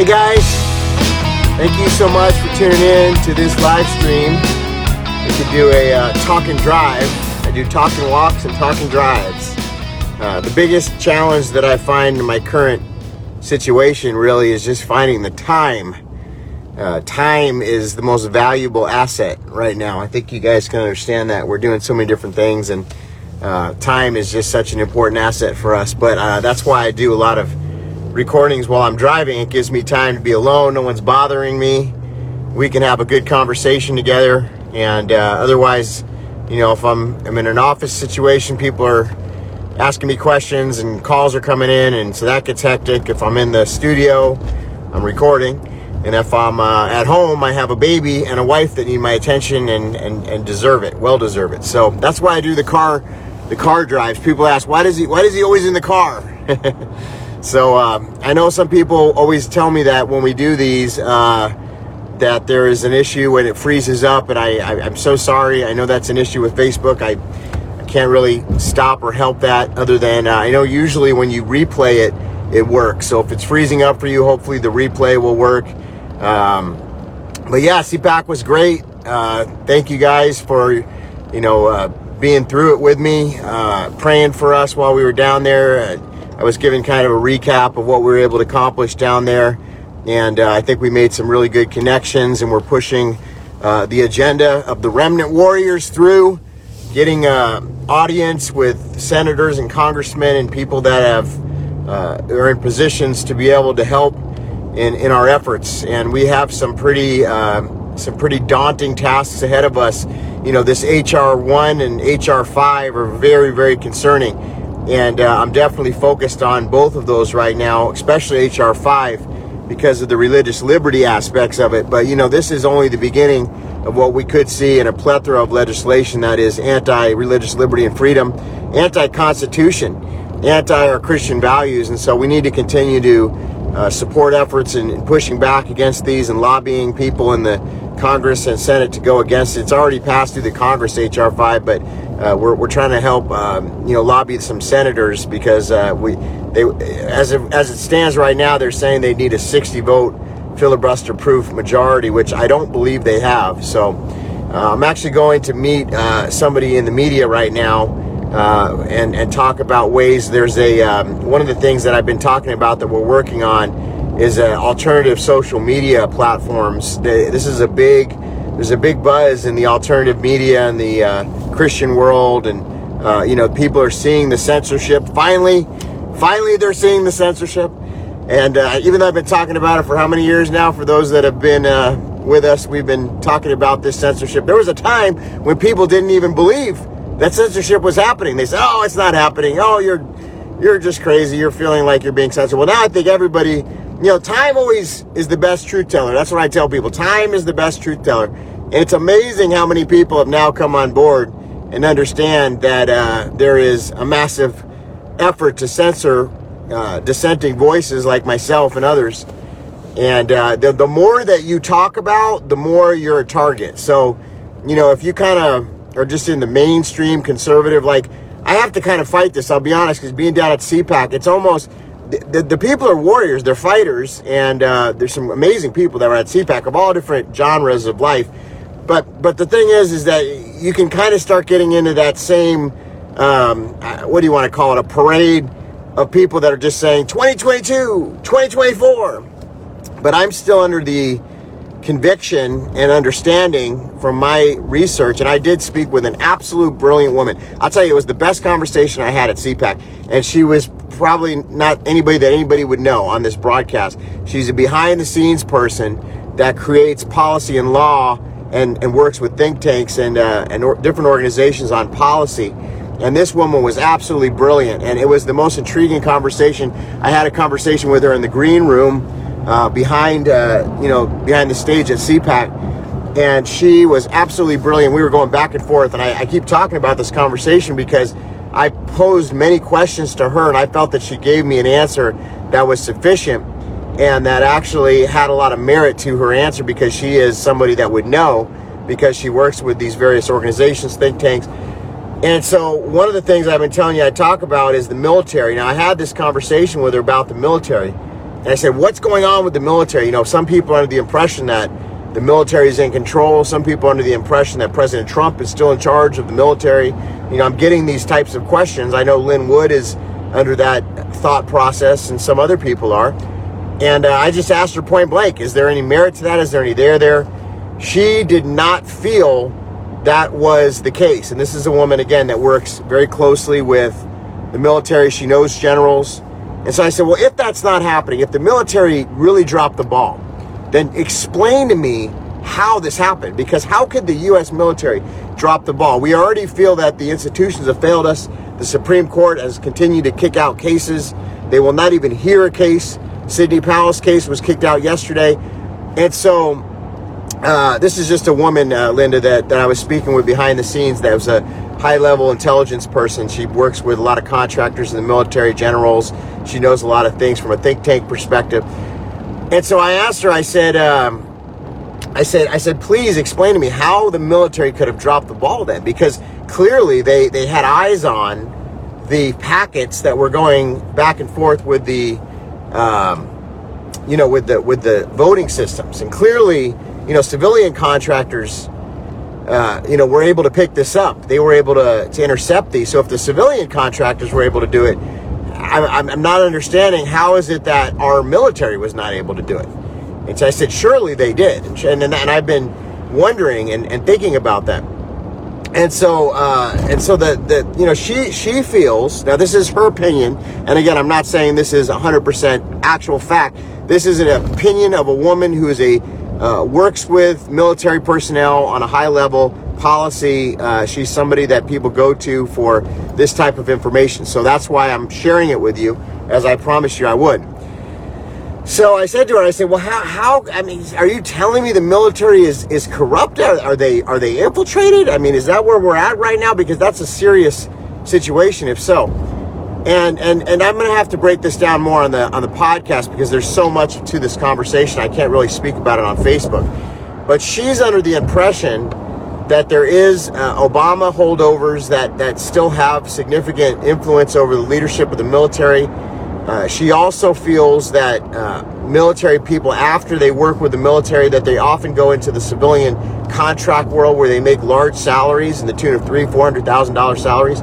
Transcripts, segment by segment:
Hey guys, thank you so much for tuning in to this live stream. We could do a uh, talk and drive. I do talk and walks and talk and drives. Uh, the biggest challenge that I find in my current situation really is just finding the time. Uh, time is the most valuable asset right now. I think you guys can understand that. We're doing so many different things, and uh, time is just such an important asset for us. But uh, that's why I do a lot of recordings while I'm driving. It gives me time to be alone. No one's bothering me. We can have a good conversation together. And uh, otherwise, you know, if I'm, I'm in an office situation, people are asking me questions and calls are coming in. And so that gets hectic. If I'm in the studio, I'm recording. And if I'm uh, at home, I have a baby and a wife that need my attention and, and, and deserve it, well deserve it. So that's why I do the car, the car drives. People ask, why does he, why does he always in the car? So um, I know some people always tell me that when we do these, uh, that there is an issue when it freezes up, and I, I am so sorry. I know that's an issue with Facebook. I, can't really stop or help that. Other than uh, I know usually when you replay it, it works. So if it's freezing up for you, hopefully the replay will work. Um, but yeah, CPAC was great. Uh, thank you guys for you know uh, being through it with me, uh, praying for us while we were down there I was giving kind of a recap of what we were able to accomplish down there. And uh, I think we made some really good connections and we're pushing uh, the agenda of the remnant warriors through, getting an uh, audience with senators and congressmen and people that have uh, are in positions to be able to help in, in our efforts. And we have some pretty uh, some pretty daunting tasks ahead of us. You know, this HR one and HR five are very very concerning and uh, I'm definitely focused on both of those right now, especially HR 5 because of the religious liberty aspects of it. But you know, this is only the beginning of what we could see in a plethora of legislation that is anti religious liberty and freedom, anti constitution, anti our Christian values. And so we need to continue to uh, support efforts in, in pushing back against these and lobbying people in the Congress and Senate to go against it. It's already passed through the Congress, HR 5, but uh, we're, we're trying to help, um, you know, lobby some senators because uh, we, they, as it, as it stands right now, they're saying they need a 60 vote filibuster proof majority, which I don't believe they have. So uh, I'm actually going to meet uh, somebody in the media right now uh, and, and talk about ways. There's a, um, one of the things that I've been talking about that we're working on is uh, alternative social media platforms. This is a big, there's a big buzz in the alternative media and the Christian world, and uh, you know people are seeing the censorship. Finally, finally they're seeing the censorship. And uh, even though I've been talking about it for how many years now, for those that have been uh, with us, we've been talking about this censorship. There was a time when people didn't even believe that censorship was happening. They said, "Oh, it's not happening. Oh, you're you're just crazy. You're feeling like you're being censored." Well, now I think everybody you know, time always is the best truth teller. That's what I tell people. Time is the best truth teller. And it's amazing how many people have now come on board and understand that uh, there is a massive effort to censor uh, dissenting voices like myself and others. And uh, the, the more that you talk about, the more you're a target. So, you know, if you kind of are just in the mainstream conservative, like I have to kind of fight this, I'll be honest, because being down at CPAC, it's almost the, the, people are warriors, they're fighters, and uh, there's some amazing people that are at CPAC of all different genres of life. But but the thing is, is that you can kind of start getting into that same, um, uh, what do you want to call it, a parade of people that are just saying 2022, 2024. But I'm still under the conviction and understanding from my research, and I did speak with an absolute brilliant woman. I'll tell you, it was the best conversation I had at CPAC, and she was probably not anybody that anybody would know on this broadcast. She's a behind the scenes person that creates policy and law and, and works with think tanks and, uh, and or, different organizations on policy. And this woman was absolutely brilliant. And it was the most intriguing conversation. I had a conversation with her in the green room uh, behind, uh, you know, behind the stage at CPAC. And she was absolutely brilliant. We were going back and forth. And I, I keep talking about this conversation because I posed many questions to her and I felt that she gave me an answer that was sufficient and that actually had a lot of merit to her answer because she is somebody that would know because she works with these various organizations, think tanks. And so one of the things I've been telling you I talk about is the military. Now I had this conversation with her about the military and I said, what's going on with the military? You know, some people are under the impression that the military is in control. Some people are under the impression that President Trump is still in charge of the military. You know, I'm getting these types of questions. I know Lin Wood is under that thought process, and some other people are. And uh, I just asked her point blank, is there any merit to that? Is there any there there? She did not feel that was the case. And this is a woman, again, that works very closely with the military. She knows generals. And so I said, well, if that's not happening, if the military really dropped the ball, then explain to me how this happened. Because how could the U.S. military drop the ball? We already feel that the institutions have failed us. The Supreme Court has continued to kick out cases. They will not even hear a case. Sidney Powell's case was kicked out yesterday. And so uh, this is just a woman, uh, Linda, that, that I was speaking with behind the scenes that was a high level intelligence person. She works with a lot of contractors in the military, generals. She knows a lot of things from a think tank perspective. And so I asked her, I said, um, I said, I said, please explain to me how the military could have dropped the ball then, because clearly they, they had eyes on the packets that were going back and forth with the um, you know, with the with the voting systems, and clearly, you know, civilian contractors, uh, you know, were able to pick this up. They were able to to intercept these. So if the civilian contractors were able to do it, I'm, I'm not understanding how is it that our military was not able to do it. And so I said, surely they did, and and, and I've been wondering and, and thinking about that and so uh, and so that that you know she she feels now this is her opinion and again i'm not saying this is 100% actual fact. This is an opinion of a woman who is a uh, works with military personnel on a high level policy. Uh, she's somebody that people go to for this type of information. So that's why i'm sharing it with you as i promised you i would so I said to her, I said, "Well, how? How? I mean, are you telling me the military is is corrupt? Are, are they are they infiltrated? I mean, is that where we're at right now? Because that's a serious situation. If so, and and and I'm going to have to break this down more on the on the podcast because there's so much to this conversation. I can't really speak about it on Facebook. But she's under the impression that there is uh, Obama holdovers that that still have significant influence over the leadership of the military uh, she also feels that uh, military people, after they work with the military, that they often go into the civilian contract world where they make large salaries in the tune of three, four hundred thousand dollar salaries.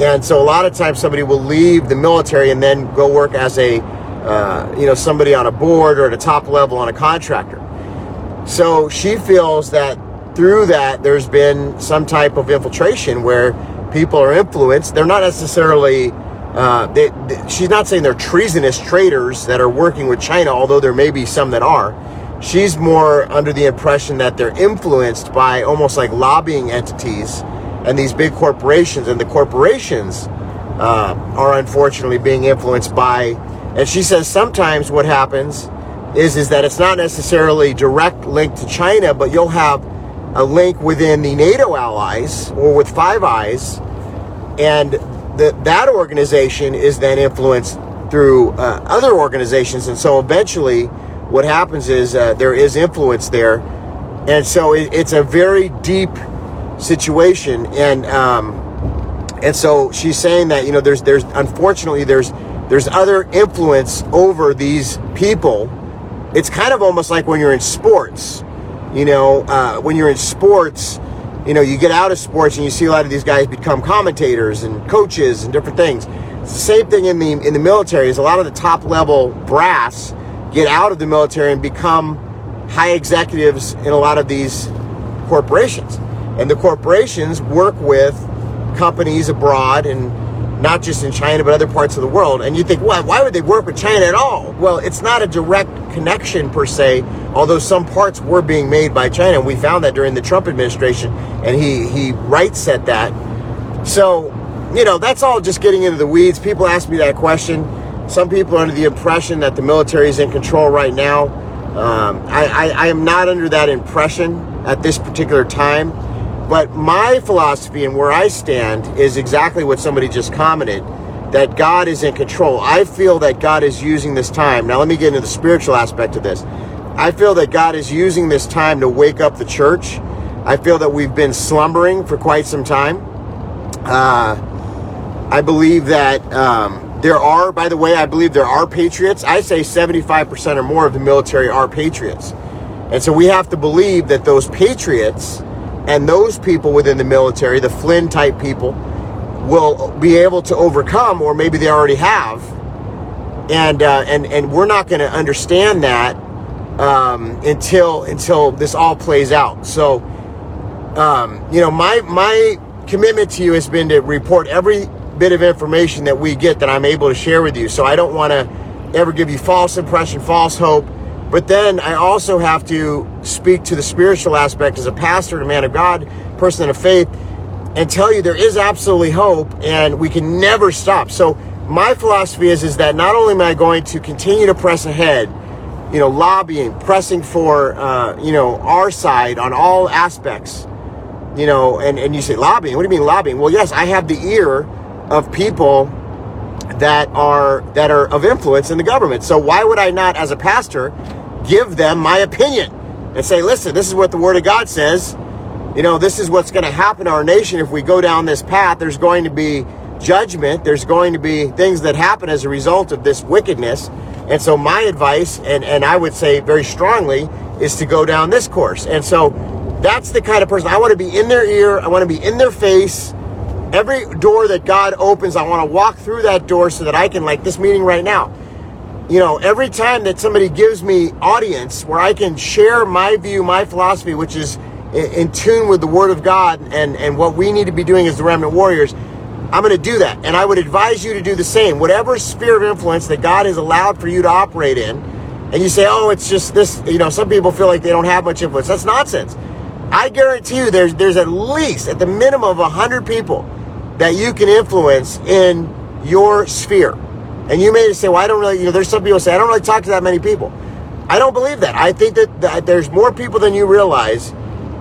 And so a lot of times somebody will leave the military and then go work as a, uh, you know, somebody on a board or at a top level on a contractor. So she feels that through that there's been some type of infiltration where people are influenced. They're not necessarily uh, they, they, she's not saying they're treasonous traitors that are working with China, although there may be some that are. She's more under the impression that they're influenced by almost like lobbying entities and these big corporations, and the corporations uh, are unfortunately being influenced by. And she says sometimes what happens is is that it's not necessarily direct link to China, but you'll have a link within the NATO allies or with Five Eyes, and that that organization is then influenced through uh, other organizations, and so eventually, what happens is uh, there is influence there, and so it, it's a very deep situation, and um, and so she's saying that you know there's there's unfortunately there's there's other influence over these people. It's kind of almost like when you're in sports, you know, uh, when you're in sports you know, you get out of sports and you see a lot of these guys become commentators and coaches and different things. It's the same thing in the in the military. Is a lot of the top level brass get out of the military and become high executives in a lot of these corporations, and the corporations work with companies abroad and not just in China but other parts of the world. And you think, well, why would they work with China at all? Well, it's not a direct connection per se, although some parts were being made by China. And we found that during the Trump administration, and he he right said that. So, you know, that's all just getting into the weeds. People ask me that question. Some people are under the impression that the military is in control right now. Um, I, I, I am not under that impression at this particular time. But my philosophy and where I stand is exactly what somebody just commented that God is in control. I feel that God is using this time. Now, let me get into the spiritual aspect of this. I feel that God is using this time to wake up the church. I feel that we've been slumbering for quite some time. Uh, I believe that um, there are, by the way, I believe there are patriots. I say 75% or more of the military are patriots. And so we have to believe that those patriots and those people within the military, the Flynn type people, will be able to overcome, or maybe they already have. And uh, and and we're not going to understand that um, until until this all plays out. So, um, you know, my my commitment to you has been to report every bit of information that we get that I'm able to share with you. So I don't want to ever give you false impression, false hope. But then I also have to speak to the spiritual aspect as a pastor a man of God, person of faith, and tell you there is absolutely hope and we can never stop. So my philosophy is is that not only am I going to continue to press ahead, you know, lobbying, pressing for uh, you know our side on all aspects, you know, and and you say lobbying. What do you mean lobbying? Well, yes, I have the ear of people that are that are of influence in the government. So why would I not, as a pastor, give them my opinion and say, listen, this is what the Word of God says. You know, this is what's going to happen to our nation if we go down this path. There's going to be judgment. There's going to be things that happen as a result of this wickedness. And so my advice, and, and I would say very strongly, is to go down this course. And so that's the kind of person I want to be in their ear. I want to be in their face. Every door that God opens, I want to walk through that door so that I can, like this meeting right now, you know, every time that somebody gives me audience where I can share my view, my philosophy, which is in, tune with the Word of God and, and what we need to be doing as the Remnant Warriors, I'm going to do that. And I would advise you to do the same. Whatever sphere of influence that God has allowed for you to operate in, and you say, oh, it's just this, you know, some people feel like they don't have much influence. That's nonsense. I guarantee you there's, there's at least, at the minimum of 100 people that you can influence in your sphere. And you may say, well, I don't really, you know, there's some people say, I don't really talk to that many people. I don't believe that. I think that, that there's more people than you realize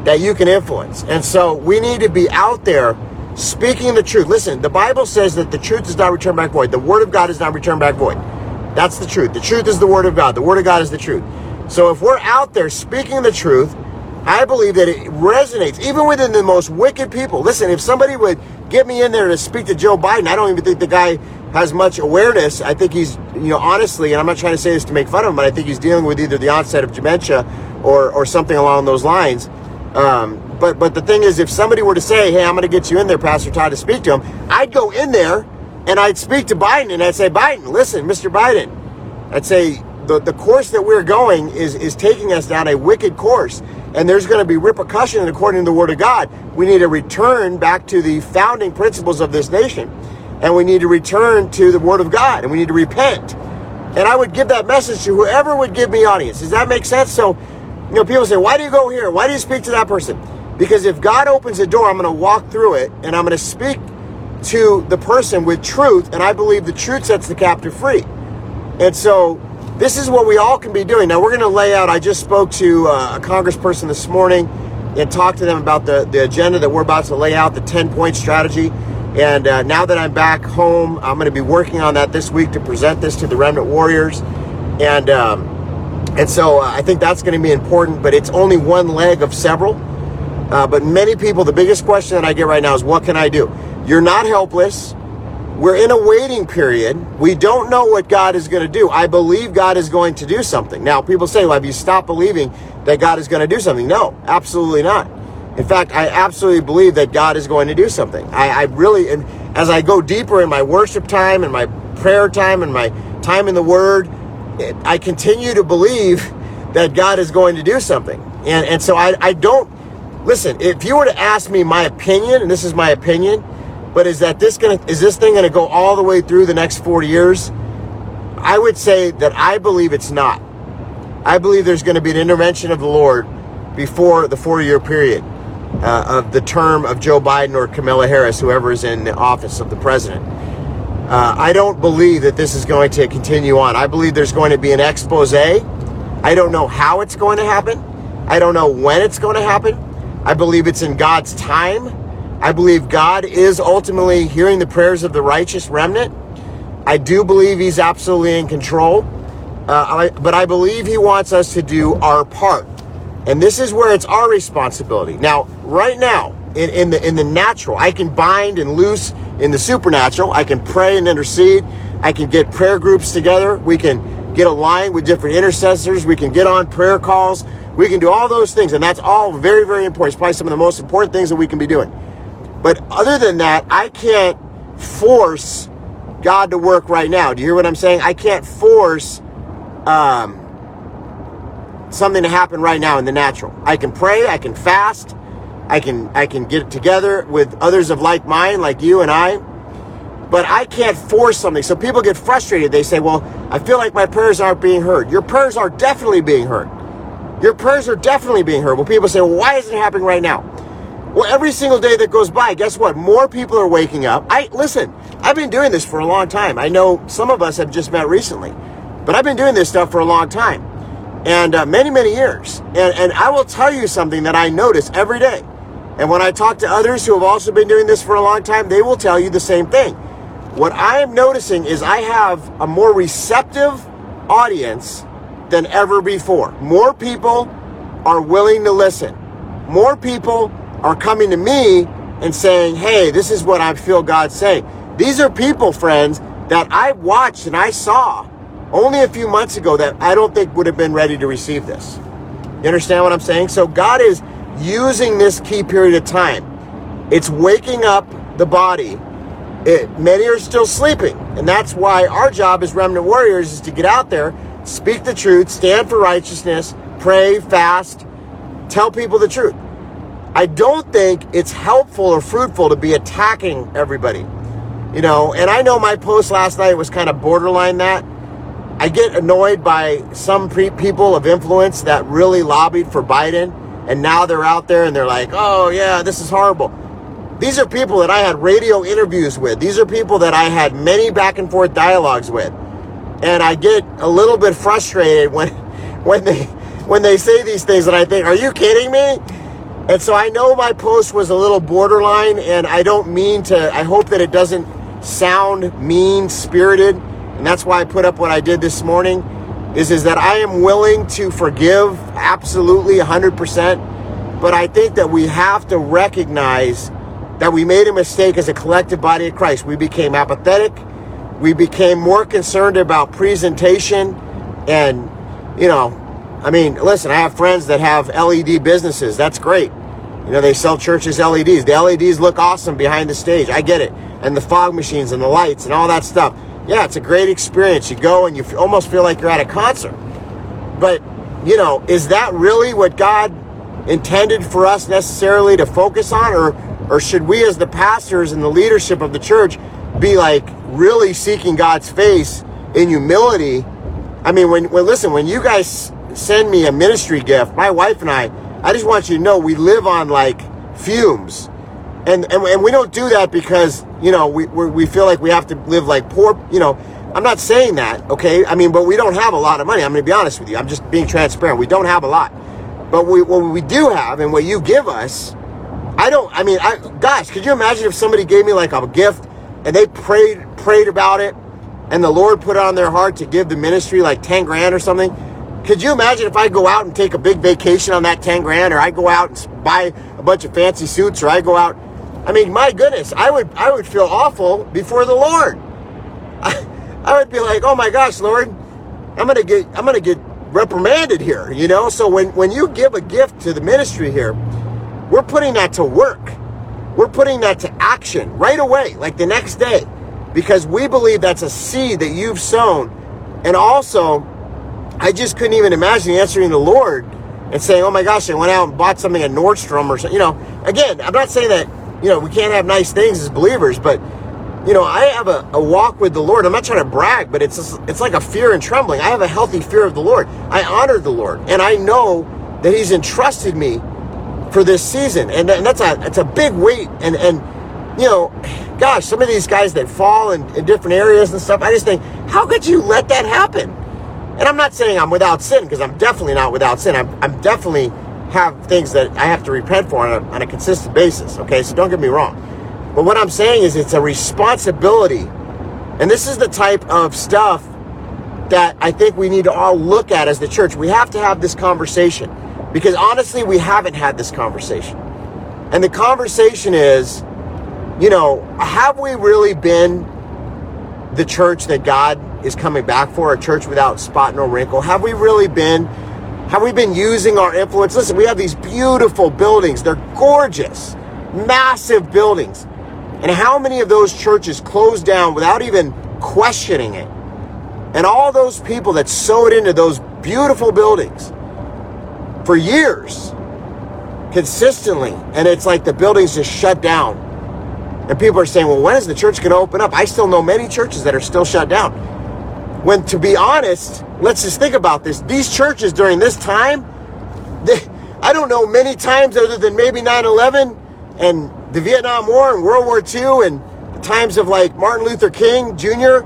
that you can influence. And so we need to be out there speaking the truth. Listen, the Bible says that the truth does not return back void. The word of God does not return back void. That's the truth. The truth is the word of God. The word of God is the truth. So if we're out there speaking the truth, I believe that it resonates even within the most wicked people. Listen, if somebody would get me in there to speak to Joe Biden, I don't even think the guy has much awareness. I think he's, you know, honestly, and I'm not trying to say this to make fun of him, but I think he's dealing with either the onset of dementia or, or something along those lines. Um, but but the thing is, if somebody were to say, "Hey, I'm going to get you in there, Pastor Todd, to speak to him," I'd go in there and I'd speak to Biden and I'd say, "Biden, listen, Mr. Biden," I'd say the the course that we're going is is taking us down a wicked course, and there's going to be repercussion according to the Word of God. We need to return back to the founding principles of this nation and we need to return to the Word of God and we need to repent. And I would give that message to whoever would give me audience. Does that make sense? So, you know, people say, why do you go here? Why do you speak to that person? Because if God opens a door, I'm going to walk through it and I'm going to speak to the person with truth. And I believe the truth sets the captive free. And so, this is what we all can be doing. Now, we're going to lay out, I just spoke to uh, a congressperson this morning and talked to them about the, the agenda that we're about to lay out, the 10 point strategy. And uh, now that I'm back home, I'm going to be working on that this week to present this to the Remnant Warriors. And um, and so uh, I think that's going to be important, but it's only one leg of several. Uh, but many people, the biggest question that I get right now is, what can I do? You're not helpless. We're in a waiting period. We don't know what God is going to do. I believe God is going to do something. Now, people say, well, have you stopped believing that God is going to do something? No, absolutely not. In fact, I absolutely believe that God is going to do something. I, I really, and as I go deeper in my worship time and my prayer time and my time in the Word, I continue to believe that God is going to do something. And, and so I, I don't, listen, if you were to ask me my opinion, and this is my opinion, but is that this gonna, is this thing gonna go all the way through the next 40 years? I would say that I believe it's not. I believe there's going to be an intervention of the Lord before the four year period uh, of the term of Joe Biden or Kamala Harris, whoever is in the office of the president. Uh, I don't believe that this is going to continue on. I believe there's going to be an expose. I don't know how it's going to happen. I don't know when it's going to happen. I believe it's in God's time. I believe God is ultimately hearing the prayers of the righteous remnant. I do believe He's absolutely in control. Uh, I, but I believe He wants us to do our part. And this is where it's our responsibility. Now, right now, in, in the in the natural, I can bind and loose in the supernatural. I can pray and intercede. I can get prayer groups together. We can get aligned with different intercessors. We can get on prayer calls. We can do all those things. And that's all very, very important. It's probably some of the most important things that we can be doing. But other than that, I can't force God to work right now. Do you hear what I'm saying? I can't force um, something to happen right now in the natural. I can pray, I can fast, I can I can get together with others of like mind, like you and I. But I can't force something. So people get frustrated. They say, "Well, I feel like my prayers aren't being heard." Your prayers are definitely being heard. Your prayers are definitely being heard. Well, people say, well, "Why isn't it happening right now?" Well, every single day that goes by, guess what? More people are waking up. I listen. I've been doing this for a long time. I know some of us have just met recently, but I've been doing this stuff for a long time, and uh, many, many years. And and I will tell you something that I notice every day. And when I talk to others who have also been doing this for a long time, they will tell you the same thing. What I am noticing is I have a more receptive audience than ever before. More people are willing to listen. More people are coming to me and saying, hey, this is what I feel God say. These are people, friends, that I watched and I saw only a few months ago that I don't think would have been ready to receive this. You understand what I'm saying? So God is using this key period of time. It's waking up the body. It, many are still sleeping. And that's why our job as remnant warriors is to get out there, speak the truth, stand for righteousness, pray, fast, tell people the truth. I don't think it's helpful or fruitful to be attacking everybody. You know, and I know my post last night was kind of borderline that. I get annoyed by some pre- people of influence that really lobbied for Biden, and now they're out there and they're like, oh, yeah, this is horrible. These are people that I had radio interviews with. These are people that I had many back and forth dialogues with. And I get a little bit frustrated when when they when they say these things and I think, are you kidding me? And so I know my post was a little borderline, and I don't mean to, I hope that it doesn't sound mean spirited. And that's why I put up what I did this morning is, is that I am willing to forgive absolutely 100%. But I think that we have to recognize that we made a mistake as a collective body of Christ. We became apathetic. We became more concerned about presentation and, you know, I mean, listen, I have friends that have LED businesses. That's great. You know, they sell churches LEDs. The LEDs look awesome behind the stage. I get it. And the fog machines and the lights and all that stuff. Yeah, it's a great experience. You go and you almost feel like you're at a concert. But, you know, is that really what God intended for us necessarily to focus on? Or, or should we, as the pastors and the leadership of the church, be like really seeking God's face in humility? I mean, when, when listen, when you guys send me a ministry gift, my wife and I, I just want you to know we live on like fumes. And, and, and we don't do that because, you know, we, we feel like we have to live like poor, you know, I'm not saying that, okay? I mean, but we don't have a lot of money. I'm going to be honest with you. I'm just being transparent. We don't have a lot. But we, what we do have and what you give us, I don't, I mean, I, guys, could you imagine if somebody gave me like a gift and they prayed, prayed about it and the Lord put it on their heart to give the ministry like 10 grand or something? Could you imagine if I go out and take a big vacation on that 10 grand or I go out and buy a bunch of fancy suits or I go out I mean, my goodness, I would I would feel awful before the Lord. I, I would be like, "Oh my gosh, Lord, I'm to get I'm to get reprimanded here, you know? So when when you give a gift to the ministry here, we're putting that to work. We're putting that to action right away, like the next day, because we believe that's a seed that you've sown. And also, I just couldn't even imagine answering the Lord and saying, "Oh my gosh, I went out and bought something at Nordstrom or something." You know, again, I'm not saying that you know we can't have nice things as believers, but you know, I have a, a walk with the Lord. I'm not trying to brag, but it's just, it's like a fear and trembling. I have a healthy fear of the Lord. I honor the Lord, and I know that He's entrusted me for this season, and, and that's a that's a big weight. And and you know, gosh, some of these guys that fall in, in different areas and stuff, I just think, how could you let that happen? And I'm not saying I'm without sin because I'm definitely not without sin. I'm, I'm definitely have things that I have to repent for on a, on a consistent basis. Okay, so don't get me wrong. But what I'm saying is it's a responsibility. And this is the type of stuff that I think we need to all look at as the church. We have to have this conversation because honestly, we haven't had this conversation. And the conversation is, you know, have we really been the church that God is coming back for, a church without spot nor wrinkle? Have we really been have we been using our influence? Listen, we have these beautiful buildings. They're gorgeous, massive buildings. And how many of those churches closed down without even questioning it? And all those people that sewed into those beautiful buildings for years, consistently, and it's like the buildings just shut down. And people are saying, well, when is the church going to open up? I still know many churches that are still shut down. When, to be honest, let's just think about this. These churches during this time, they, I don't know many times other than maybe 9 11 and the Vietnam War and World War II and the times of like Martin Luther King Jr.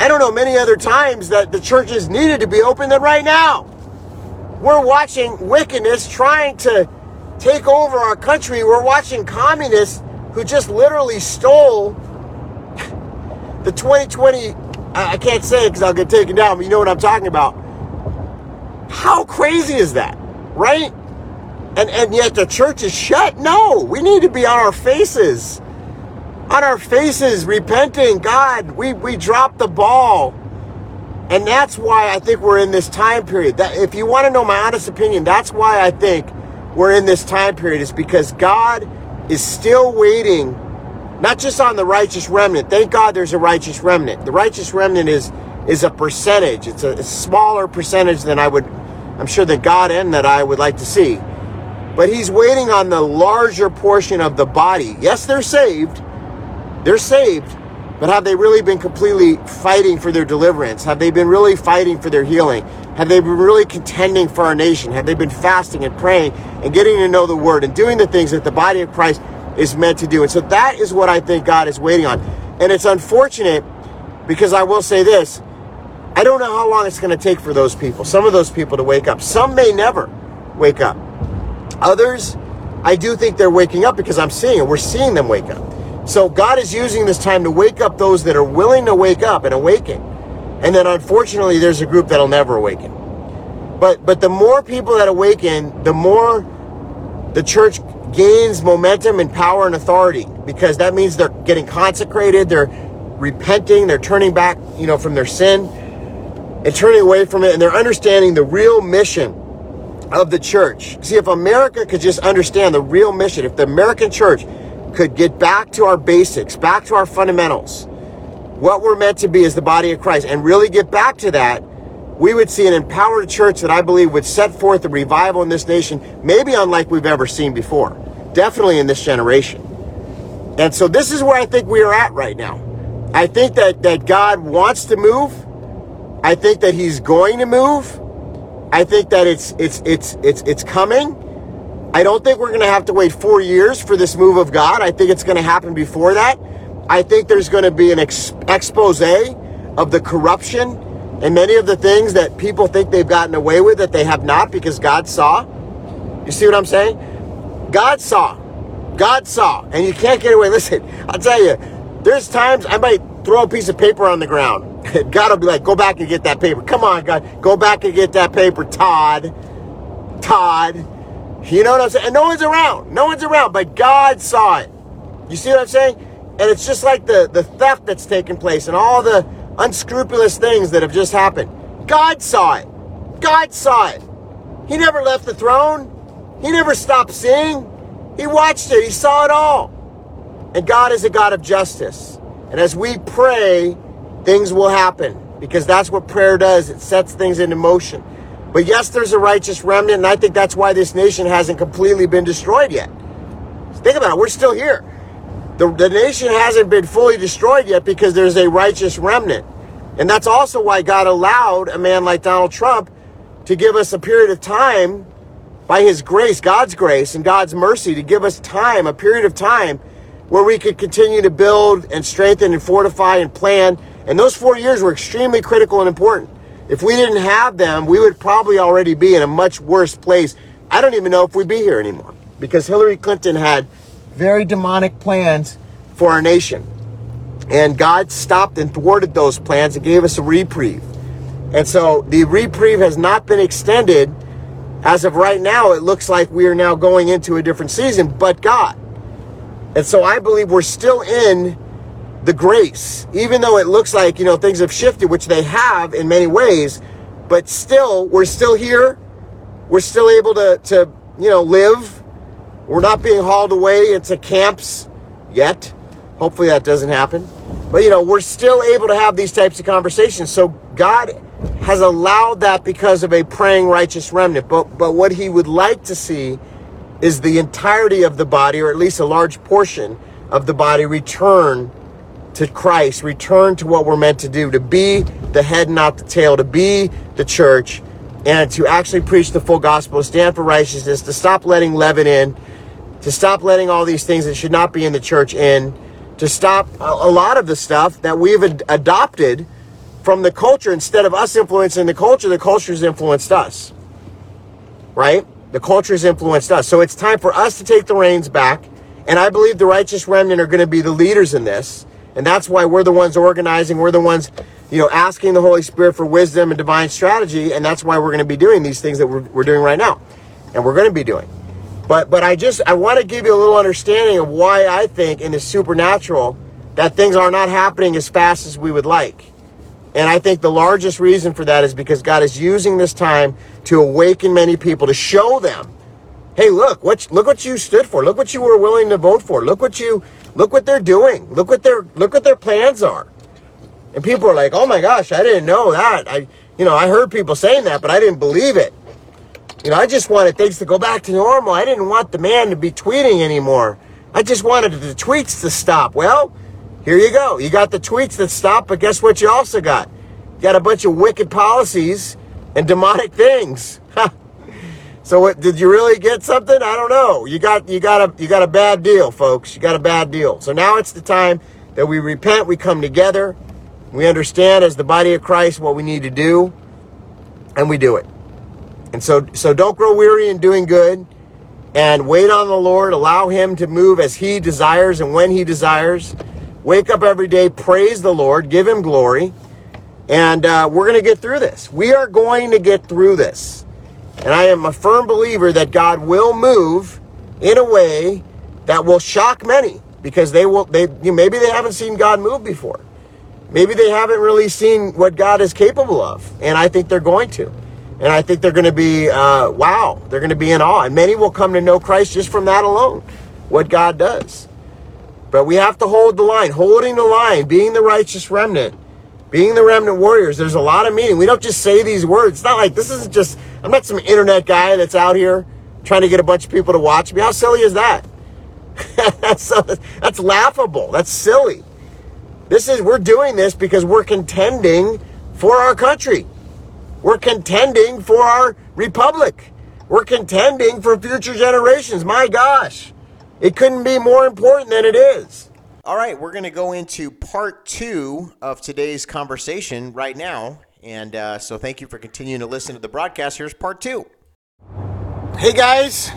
I don't know many other times that the churches needed to be open than right now. We're watching wickedness trying to take over our country. We're watching communists who just literally stole the 2020 I, can't say it because I'll get taken down, but you know what I'm talking about. How crazy is that? Right? And and yet the church is shut? No, we need to be on our faces. On our faces, repenting. God, we, we dropped the ball. And that's why I think we're in this time period. That if you want to know my honest opinion, that's why I think we're in this time period, is because God is still waiting not just on the righteous remnant. Thank God there's a righteous remnant. The righteous remnant is is a percentage. It's a, a smaller percentage than I would, I'm sure that God and that I would like to see. But he's waiting on the larger portion of the body. Yes, they're saved. They're saved. But have they really been completely fighting for their deliverance? Have they been really fighting for their healing? Have they been really contending for our nation? Have they been fasting and praying and getting to know the word and doing the things that the body of Christ is meant to do. And so that is what I think God is waiting on. And it's unfortunate because I will say this I don't know how long it's going to take for those people, some of those people to wake up. Some may never wake up. Others, I do think they're waking up because I'm seeing it. We're seeing them wake up. So God is using this time to wake up those that are willing to wake up and awaken. And then unfortunately, there's a group that'll never awaken. But but the more people that awaken, the more the church gains momentum and power and authority because that means they're getting consecrated, they're repenting, they're turning back, you know, from their sin and turning away from it and they're understanding the real mission of the church. See, if America could just understand the real mission, if the American church could get back to our basics, back to our fundamentals, what we're meant to be as the body of Christ, and really get back to that, we would see an empowered church that I believe would set forth a revival in this nation, maybe unlike we've ever seen before, definitely in this generation. And so this is where I think we are at right now. I think that, that God wants to move. I think that He's going to move. I think that it's it's it's it's it's coming. I don't think we're going to have to wait four years for this move of God. I think it's going to happen before that. I think there's going to be an ex- expose of the corruption and many of the things that people think they've gotten away with that they have not because God saw. You see what I'm saying? God saw. God saw. And you can't get away. Listen, I'll tell you, there's times I might throw a piece of paper on the ground. God will be like, go back and get that paper. Come on, God. Go back and get that paper, Todd. Todd. You know what I'm saying? And no one's around. No one's around. But God saw it. You see what I'm saying? And it's just like the, the theft that's taking place and all the unscrupulous things that have just happened. God saw it. God saw it. He never left the throne. He never stopped seeing. He watched it. He saw it all. And God is a God of justice. And as we pray, things will happen because that's what prayer does. It sets things into motion. But yes, there's a righteous remnant, and I think that's why this nation hasn't completely been destroyed yet. Think about it. We're still here. The, the nation hasn't been fully destroyed yet because there's a righteous remnant. And that's also why God allowed a man like Donald Trump to give us a period of time by his grace, God's grace and God's mercy to give us time, a period of time where we could continue to build and strengthen and fortify and plan. And those four years were extremely critical and important. If we didn't have them, we would probably already be in a much worse place. I don't even know if we'd be here anymore because Hillary Clinton had very demonic plans for our nation. And God stopped and thwarted those plans and gave us a reprieve. And so the reprieve has not been extended. As of right now, it looks like we are now going into a different season, but God. And so I believe we're still in the grace, even though it looks like, you know, things have shifted, which they have in many ways, but still, we're still here. We're still able to, to you know, live. We're not being hauled away into camps yet. Hopefully that doesn't happen. But, you know, we're still able to have these types of conversations. So God has allowed that because of a praying righteous remnant. But, but what he would like to see is the entirety of the body, or at least a large portion of the body, return to Christ, return to what we're meant to do, to be the head, not the tail, to be the church, and to actually preach the full gospel, stand for righteousness, to stop letting leaven in, to stop letting all these things that should not be in the church in, to stop a, lot of the stuff that we've ad- adopted from the culture. Instead of us influencing the culture, the culture has influenced us. Right? The culture has influenced us. So it's time for us to take the reins back. And I believe the righteous remnant are going to be the leaders in this. And that's why we're the ones organizing. We're the ones, you know, asking the Holy Spirit for wisdom and divine strategy. And that's why we're going to be doing these things that we're, we're doing right now. And we're going to be doing. But, but I just, I want to give you a little understanding of why I think in the supernatural that things are not happening as fast as we would like. And I think the largest reason for that is because God is using this time to awaken many people to show them, hey, look, what look what you stood for. Look what you were willing to vote for. Look what you look what they're doing. Look what their look what their plans are. And people are like, "Oh my gosh, I didn't know that." I you know, I heard people saying that, but I didn't believe it. You know, I just wanted things to go back to normal. I didn't want the man to be tweeting anymore. I just wanted the tweets to stop. Well, here you go. You got the tweets that stop, but guess what you also got? You got a bunch of wicked policies and demonic things. so what did you really get something? I don't know. You got you got a you got a bad deal, folks. You got a bad deal. So now it's the time that we repent, we come together, we understand as the body of Christ what we need to do, and we do it. And so so don't grow weary in doing good and wait on the Lord, allow him to move as he desires and when he desires. Wake up every day, praise the Lord, give Him glory, and uh, we're going to get through this. We are going to get through this. And I am a firm believer that God will move in a way that will shock many because they will, they, maybe they haven't seen God move before. Maybe they haven't really seen what God is capable of. And I think they're going to. And I think they're going to be, uh, wow, they're going to be in awe. And many will come to know Christ just from that alone, what God does. But we have to hold the line, holding the line, being the righteous remnant, being the remnant warriors. There's a lot of meaning. We don't just say these words. It's not like this isn't just, I'm not some internet guy that's out here trying to get a bunch of people to watch me. How silly is that? that's, that's laughable. That's silly. This is, we're doing this because we're contending for our country. We're contending for our republic. We're contending for future generations. My gosh. It couldn't be more important than it is. All right, we're going to go into part two of today's conversation right now. And uh, so thank you for continuing to listen to the broadcast. Here's part two. Hey, guys.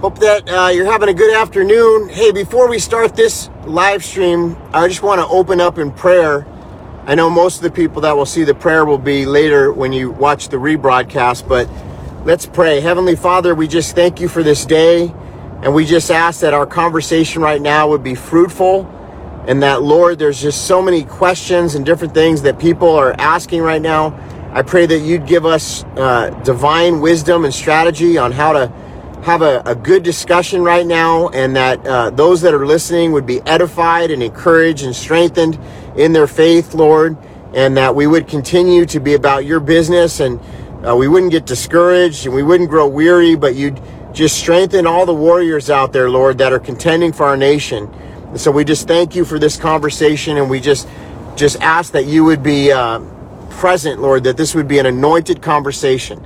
Hope that uh, you're having a good afternoon. Hey, before we start this live stream, I just want to open up in prayer. I know most of the people that will see the prayer will be later when you watch the rebroadcast, but let's pray. Heavenly Father, we just thank you for this day. And we just ask that our conversation right now would be fruitful and that, Lord, there's just so many questions and different things that people are asking right now. I pray that you'd give us uh, divine wisdom and strategy on how to have a, a good discussion right now, and that uh, those that are listening would be edified and encouraged and strengthened in their faith, Lord, and that we would continue to be about your business and uh, we wouldn't get discouraged and we wouldn't grow weary, but you'd just strengthen all the warriors out there, Lord, that are contending for our nation. And so we just thank you for this conversation, and we just just ask that you would be uh, present, Lord, that this would be an anointed conversation.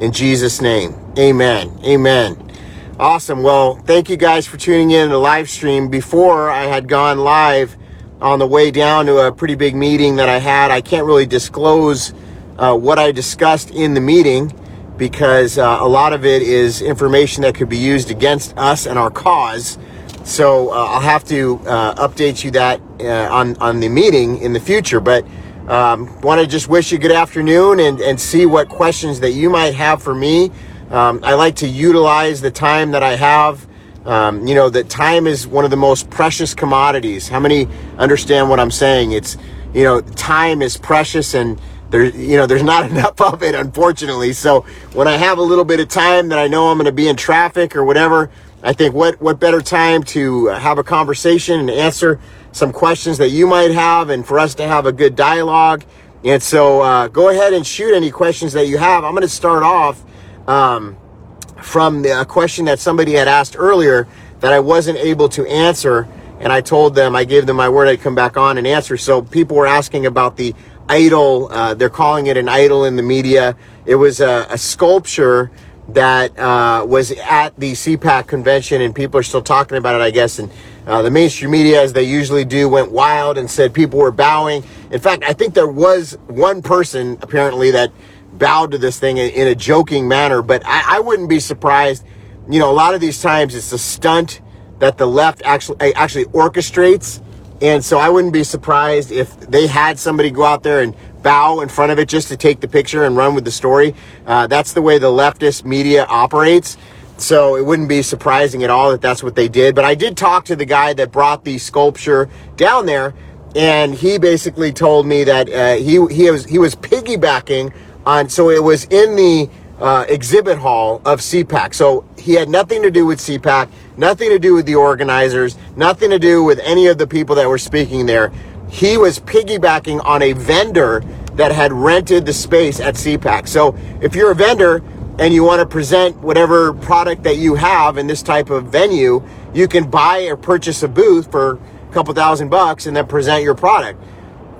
In Jesus' name, Amen. Amen. Awesome. Well, thank you guys for tuning in the live stream. Before I had gone live on the way down to a pretty big meeting that I had, I can't really disclose uh, what I discussed in the meeting because uh, a lot of it is information that could be used against us and our cause. So uh, I'll have to uh, update you that uh, on on the meeting in the future. But um, want to just wish you good afternoon and and see what questions that you might have for me. Um, I like to utilize the time that I have Um, you know that time is one of the most precious commodities. How many understand what I'm saying? It's you know time is precious and there you know there's not enough of it unfortunately. So when I have a little bit of time that I know I'm going to be in traffic or whatever, I think what what better time to have a conversation and answer some questions that you might have, and for us to have a good dialogue. And so uh, go ahead and shoot any questions that you have. I'm going to start off um, from a question that somebody had asked earlier that I wasn't able to answer. And I told them, I gave them my word I'd come back on and answer. So people were asking about the idol. Uh, they're calling it an idol in the media. It was a, a sculpture that uh, was at the CPAC convention, and people are still talking about it, I guess. And uh, the mainstream media, as they usually do, went wild and said people were bowing. In fact, I think there was one person apparently that bowed to this thing in, in a joking manner, but I, I, wouldn't be surprised. You know, a lot of these times it's a stunt that the left actually actually orchestrates, and so I wouldn't be surprised if they had somebody go out there and bow in front of it just to take the picture and run with the story. Uh, that's the way the leftist media operates. So it wouldn't be surprising at all that that's what they did. But I did talk to the guy that brought the sculpture down there, and he basically told me that uh, he he was he was piggybacking So it was in the uh, exhibit hall of CPAC. So he had nothing to do with CPAC, nothing to do with the organizers, nothing to do with any of the people that were speaking there he was piggybacking on a vendor that had rented the space at CPAC. So if you're a vendor and you want to present whatever product that you have in this type of venue, you can buy or purchase a booth for a couple thousand bucks and then present your product.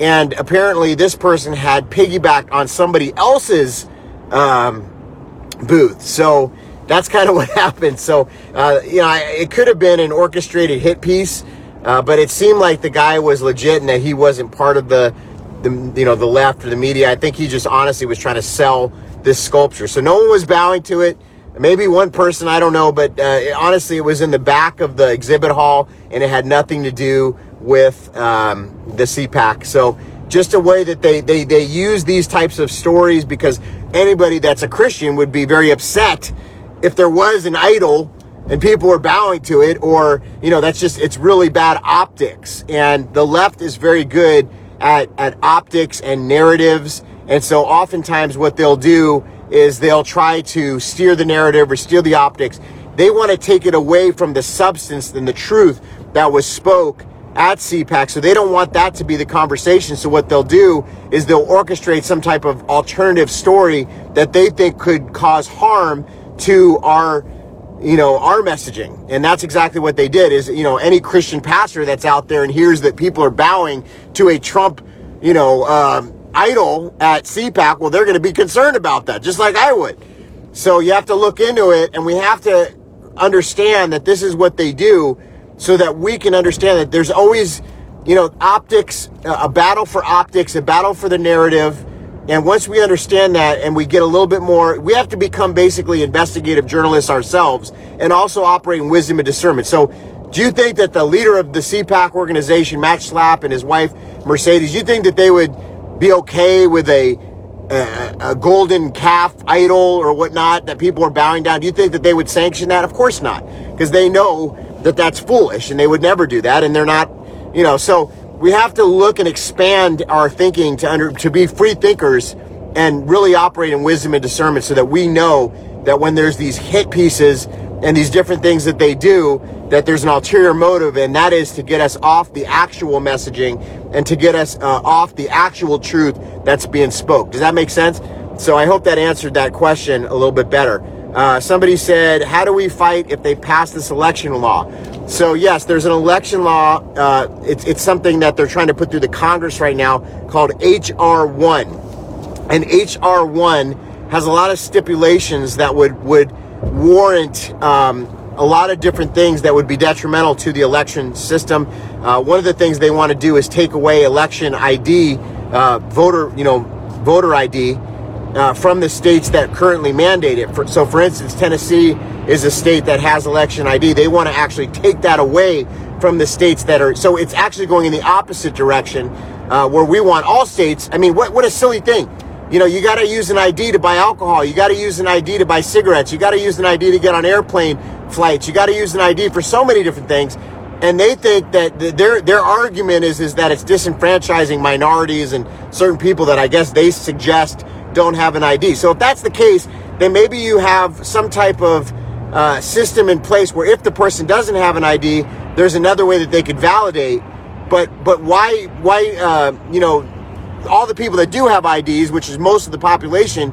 And apparently, this person had piggybacked on somebody else's um, booth. So that's kind of what happened. So, uh, you know, it could have been an orchestrated hit piece uh, but it seemed like the guy was legit and that he wasn't part of the, the, you know, the left or the media. I think he just honestly was trying to sell this sculpture. So no one was bowing to it. Maybe one person, I don't know, but uh, it, honestly, it was in the back of the exhibit hall and it had nothing to do with um, the CPAC. So just a way that they, they, they use these types of stories because anybody that's a Christian would be very upset if there was an idol and people were bowing to it or you know that's just it's really bad optics. And the left is very good at, at optics and narratives. And so oftentimes what they'll do is they'll try to steer the narrative or steer the optics. They want to take it away from the substance and the truth that was spoke at CPAC. So they don't want that to be the conversation. So what they'll do is they'll orchestrate some type of alternative story that they think could cause harm to our you know, our messaging. And that's exactly what they did is, you know, any Christian pastor that's out there and hears that people are bowing to a Trump, you know, um, idol at CPAC, well, they're going to be concerned about that, just like I would. So you have to look into it and we have to understand that this is what they do so that we can understand that there's always, you know, optics, uh, a battle for optics, a battle for the narrative and once we understand that and we get a little bit more, we have to become basically investigative journalists ourselves and also operate in wisdom and discernment. So, do you think that the leader of the CPAC organization, Matt Schlapp, and his wife, Mercedes, you think that they would be okay with a, a, a golden calf idol or whatnot that people are bowing down? Do you think that they would sanction that? Of course not, because they know that that's foolish and they would never do that. And they're not, you know, so we have to look and expand our thinking to under to be free thinkers and really operate in wisdom and discernment so that we know that when there's these hit pieces and these different things that they do that there's an ulterior motive and that is to get us off the actual messaging and to get us uh, off the actual truth that's being spoke does that make sense so i hope that answered that question a little bit better uh, somebody said how do we fight if they pass this election law so yes, there's an election law. Uh, it's it's something that they're trying to put through the Congress right now called HR one, and HR one has a lot of stipulations that would would warrant um, a lot of different things that would be detrimental to the election system. Uh, one of the things they want to do is take away election ID, uh, voter you know voter ID uh, from the states that currently mandate it. For, so, for instance, Tennessee is a state that has election ID. They want to actually take that away from the states that are. So, it's actually going in the opposite direction uh, where we want all states. I mean, what, what a silly thing. You know, you got to use an ID to buy alcohol. You got to use an ID to buy cigarettes. You got to use an ID to get on airplane flights. You got to use an ID for so many different things. And they think that their their argument is is that it's disenfranchising minorities and certain people that I guess they suggest don't have an ID. So if that's the case, then maybe you have some type of uh, system in place where if the person doesn't have an ID, there's another way that they could validate. But but why why uh, you know all the people that do have IDs, which is most of the population,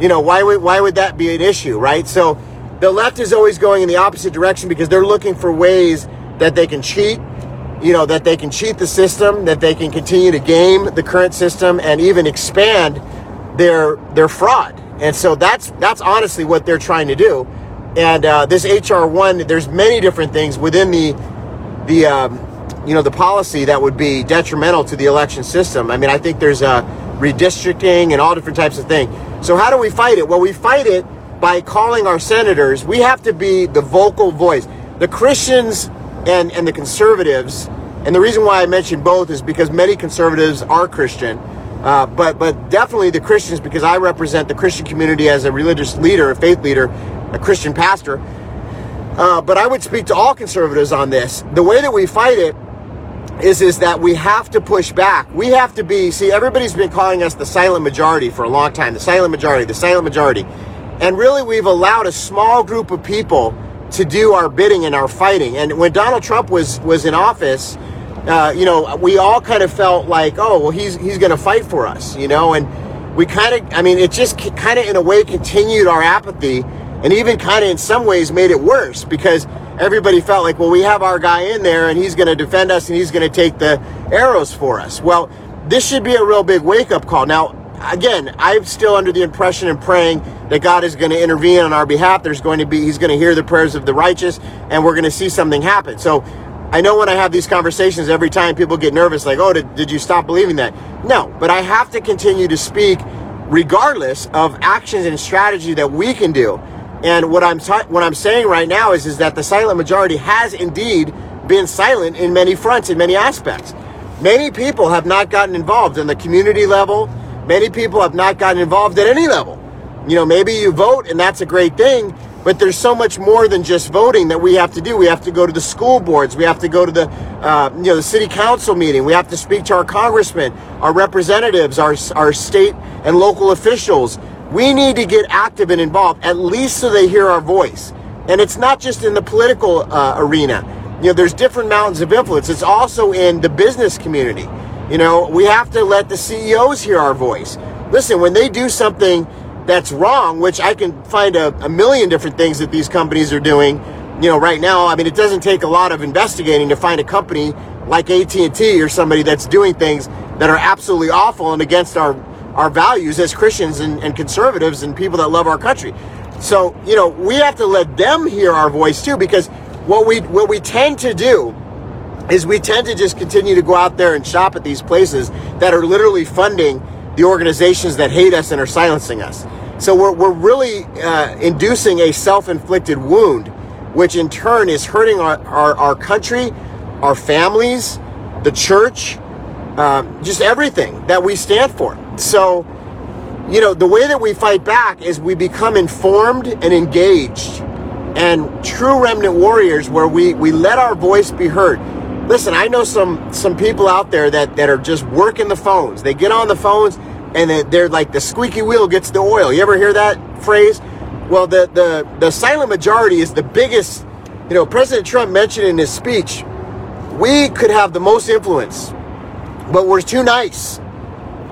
you know why would why would that be an issue, right? So the left is always going in the opposite direction because they're looking for ways that they can cheat you know that they can cheat the system that they can continue to game the current system and even expand their fraud. And so that's that's honestly what they're trying to do. And uh, this hr1 there's many different things within the the um, you know the policy that would be detrimental to the election system. I mean i think there's a redistricting and all different types of things so how do we fight it? Well we fight it by calling our senators. We have to be the vocal voice. The christians and and the conservatives and the reason why i mention both is because many conservatives are christian uh, but but definitely the Christians because I represent the Christian community as a religious leader, a faith leader, a Christian pastor. Uh, but I would speak to all conservatives on this. The way that we fight it is is that we have to push back. We have to be. See, everybody's been calling us the silent majority for a long time. The silent majority. The silent majority. And really, we've allowed a small group of people to do our bidding and our fighting. And when Donald Trump was was in office uh, you know, we all kind of felt like, oh, well, he's he's going to fight for us, you know, and we kind of, I mean, it just kind of in a way continued our apathy, and even kind of in some ways made it worse because everybody felt like, well, we have our guy in there, and he's going to defend us, and he's going to take the arrows for us. Well, this should be a real big wake up call. Now, again, I'm still under the impression and praying that God is going to intervene on our behalf. There's going to be, He's going to hear the prayers of the righteous, and we're going to see something happen. So I know when I have these conversations, every time people get nervous, like, oh, did, did you stop believing that? No, but I have to continue to speak regardless of actions and strategy that we can do. And what I'm ta- what I'm saying right now is, is that the silent majority has indeed been silent in many fronts, in many aspects. Many people have not gotten involved in the community level. Many people have not gotten involved at any level. You know, maybe you vote and that's a great thing, but there's so much more than just voting that we have to do. We have to go to the school boards. We have to go to the, uh, you know, the city council meeting. We have to speak to our congressmen, our representatives, our, our state and local officials. We need to get active and involved, at least so they hear our voice. And it's not just in the political uh, arena. You know, there's different mountains of influence. It's also in the business community. You know, we have to let the CEOs hear our voice. Listen, when they do something that's wrong, which I can find a, a million different things that these companies are doing. You know, right now, I mean, it doesn't take a lot of investigating to find a company like AT&T or somebody that's doing things that are absolutely awful and against our our values as Christians and, and conservatives and people that love our country. So, you know, we have to let them hear our voice too, because what we what we tend to do is we tend to just continue to go out there and shop at these places that are literally funding the organizations that hate us and are silencing us. So we're, we're really uh, inducing a self-inflicted wound, which in turn is hurting our, our, our country, our families, the church, um, just everything that we stand for. So, you know, the way that we fight back is we become informed and engaged and true remnant warriors where we, we let our voice be heard. Listen, I know some some people out there that, that are just working the phones. They get on the phones and they're like the squeaky wheel gets the oil. You ever hear that phrase? Well, the the the silent majority is the biggest. You know, President Trump mentioned in his speech, we could have the most influence, but we're too nice.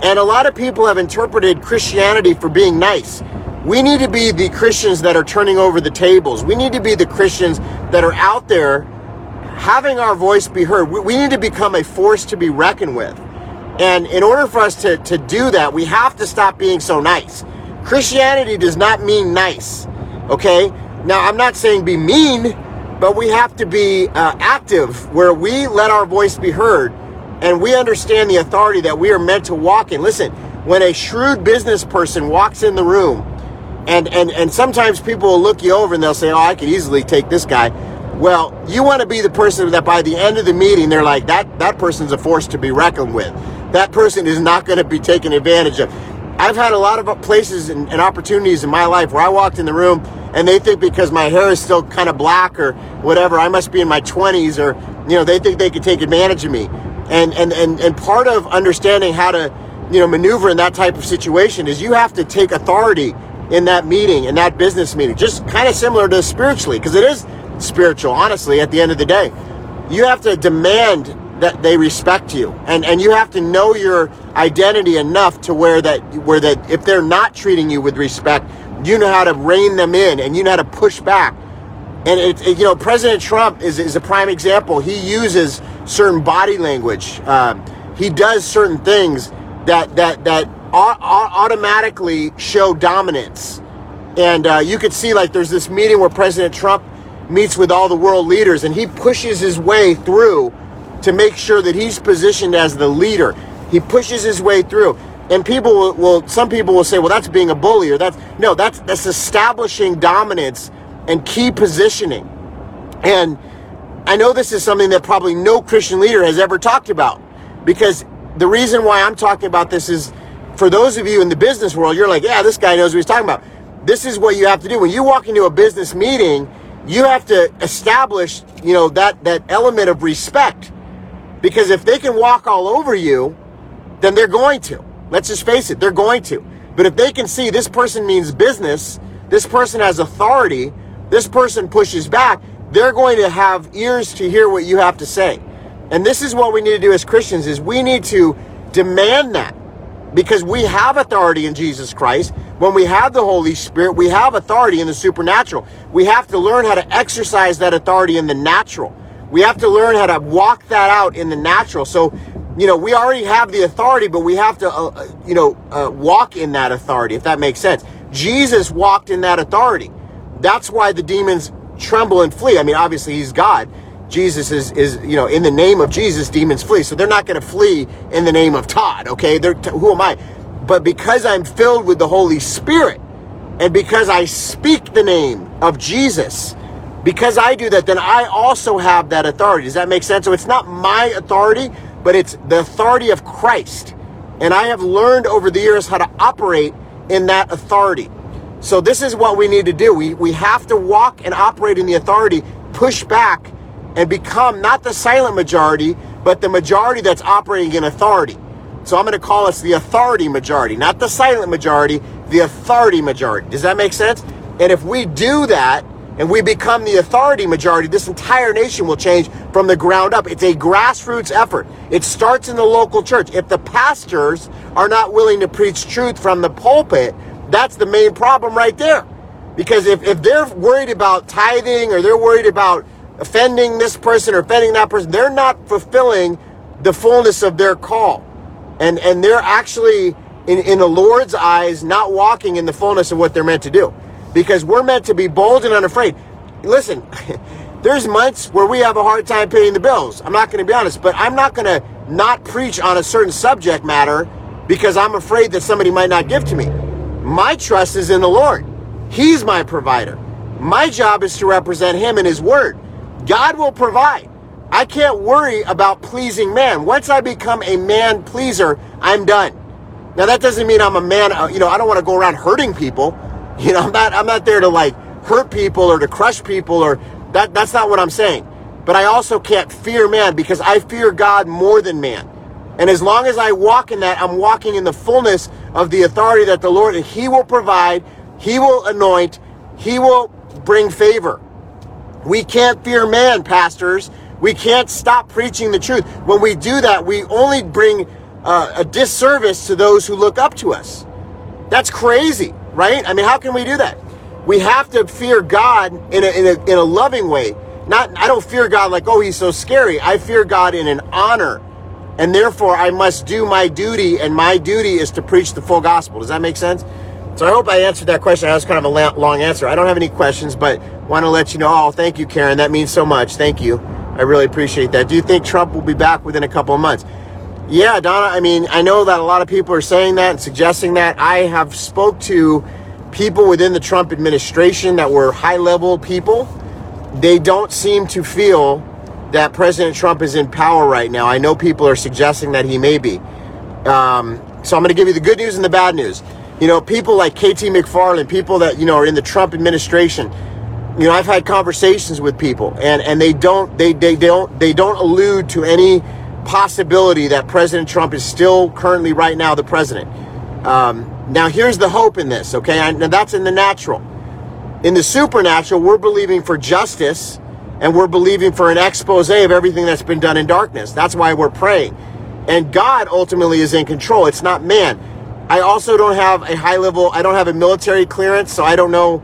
And a lot of people have interpreted Christianity for being nice. We need to be the Christians that are turning over the tables. We need to be the Christians that are out there having our voice be heard. We, we need to become a force to be reckoned with. And in order for us to, to do that, we have to stop being so nice. Christianity does not mean nice, okay? Now, I'm not saying be mean, but we have to be uh, active where we let our voice be heard and we understand the authority that we are meant to walk in. Listen, when a shrewd business person walks in the room, and, and, and sometimes people will look you over and they'll say, Oh, I could easily take this guy. Well, you want to be the person that by the end of the meeting, they're like, that, that person's a force to be reckoned with that person is not going to be taken advantage of. I've had a lot of places and, and, opportunities in my life where I walked in the room and they think because my hair is still kind of black or whatever, I must be in my 20s or, you know, they think they can take advantage of me. And, and, and, and part of understanding how to, you know, maneuver in that type of situation is you have to take authority in that meeting, in that business meeting, just kind of similar to spiritually, because it is spiritual, honestly, at the end of the day. You have to demand that they respect you. And and you have to know your identity enough to where that where that if they're not treating you with respect you know how to rein them in and you know how to push back. And it, it you know president trump is, is a prime example. He uses certain body language. Um, he does certain things that that that automatically show dominance. And uh, you could see like there's this meeting where president trump meets with all the world leaders and he pushes his way through to make sure that he's positioned as the leader. He pushes his way through. And people will, will some people will say, well, that's being a bully or that's no, that's that's establishing dominance and key positioning. And I know this is something that probably no Christian leader has ever talked about because the reason why I'm talking about this is for those of you in the business world, you're like, yeah, this guy knows what he's talking about. This is what you have to do. When you walk into a business meeting, you have to establish, you know, that that element of respect because if they can walk all over you, then they're going to. Let's just face it, they're going to. But if they can see this person means business, this person has authority, this person pushes back, they're going to have ears to hear what you have to say. And this is what we need to do as Christians is we need to demand that because we have authority in Jesus Christ. When we have the Holy Spirit, we have authority in the supernatural. We have to learn how to exercise that authority in the natural. We have to learn how to walk that out in the natural. So, you know, we already have the authority, but we have to, uh, uh, you know, uh, walk in that authority, if that makes sense. Jesus walked in that authority. That's why the demons tremble and flee. I mean, obviously, he's God. Jesus is, is you know, in the name of Jesus, demons flee. So they're not going to flee in the name of Todd, okay? They're, who am I? But because I'm filled with the Holy Spirit and because I speak the name of Jesus, because I do that, then I also have that authority. Does that make sense? So it's not my authority, but it's the authority of Christ. And I have learned over the years how to operate in that authority. So this is what we need to do. We, we have to walk and operate in the authority, push back, and become not the silent majority, but the majority that's operating in authority. So I'm going to call us the authority majority, not the silent majority, the authority majority. Does that make sense? And if we do that, and we become the authority majority, this entire nation will change from the ground up. It's a grassroots effort. It starts in the local church. If the pastors are not willing to preach truth from the pulpit, that's the main problem right there. Because if, if they're worried about tithing or they're worried about offending this person or offending that person, they're not fulfilling the fullness of their call. And, and they're actually, in, in the Lord's eyes, not walking in the fullness of what they're meant to do because we're meant to be bold and unafraid. Listen, there's months where we have a hard time paying the bills. I'm not going to be honest, but I'm not going to not preach on a certain subject matter because I'm afraid that somebody might not give to me. My trust is in the Lord. He's my provider. My job is to represent Him and His Word. God will provide. I can't worry about pleasing man. Once I become a man pleaser, I'm done. Now that doesn't mean I'm a man, uh, you know, I don't want to go around hurting people. You know, I'm not I'm not there to like hurt people or to crush people or that that's not what I'm saying. But I also can't fear man because I fear God more than man. And as long as I walk in that, I'm walking in the fullness of the authority that the Lord and He will provide, He will anoint, He will bring favor. We can't fear man, pastors. We can't stop preaching the truth. When we do that, we only bring uh, a disservice to those who look up to us. That's crazy right? I mean, how can we do that? We have to fear God in a, in a, in a loving way. Not, I don't fear God like, oh, he's so scary. I fear God in an honor. And therefore, I must do my duty, and my duty is to preach the full gospel. Does that make sense? So I hope I answered that question. That was kind of a long answer. I don't have any questions, but want to let you know. Oh, thank you, Karen. That means so much. Thank you. I really appreciate that. Do you think Trump will be back within a couple of months? Yeah, Donna, I mean, I know that a lot of people are saying that and suggesting that. I have spoke to people within the Trump administration that were high-level people. They don't seem to feel that President Trump is in power right now. I know people are suggesting that he may be. Um, so I'm going to give you the good news and the bad news. You know, people like KT McFarland, people that, you know, are in the Trump administration. You know, I've had conversations with people and, and they don't they, they don't they don't allude to any possibility that President Trump is still currently right now the president. Um, now here's the hope in this, okay? And that's in the natural. In the supernatural, we're believing for justice and we're believing for an expose of everything that's been done in darkness. That's why we're praying. And God ultimately is in control. It's not man. I also don't have a high level, I don't have a military clearance, so I don't know,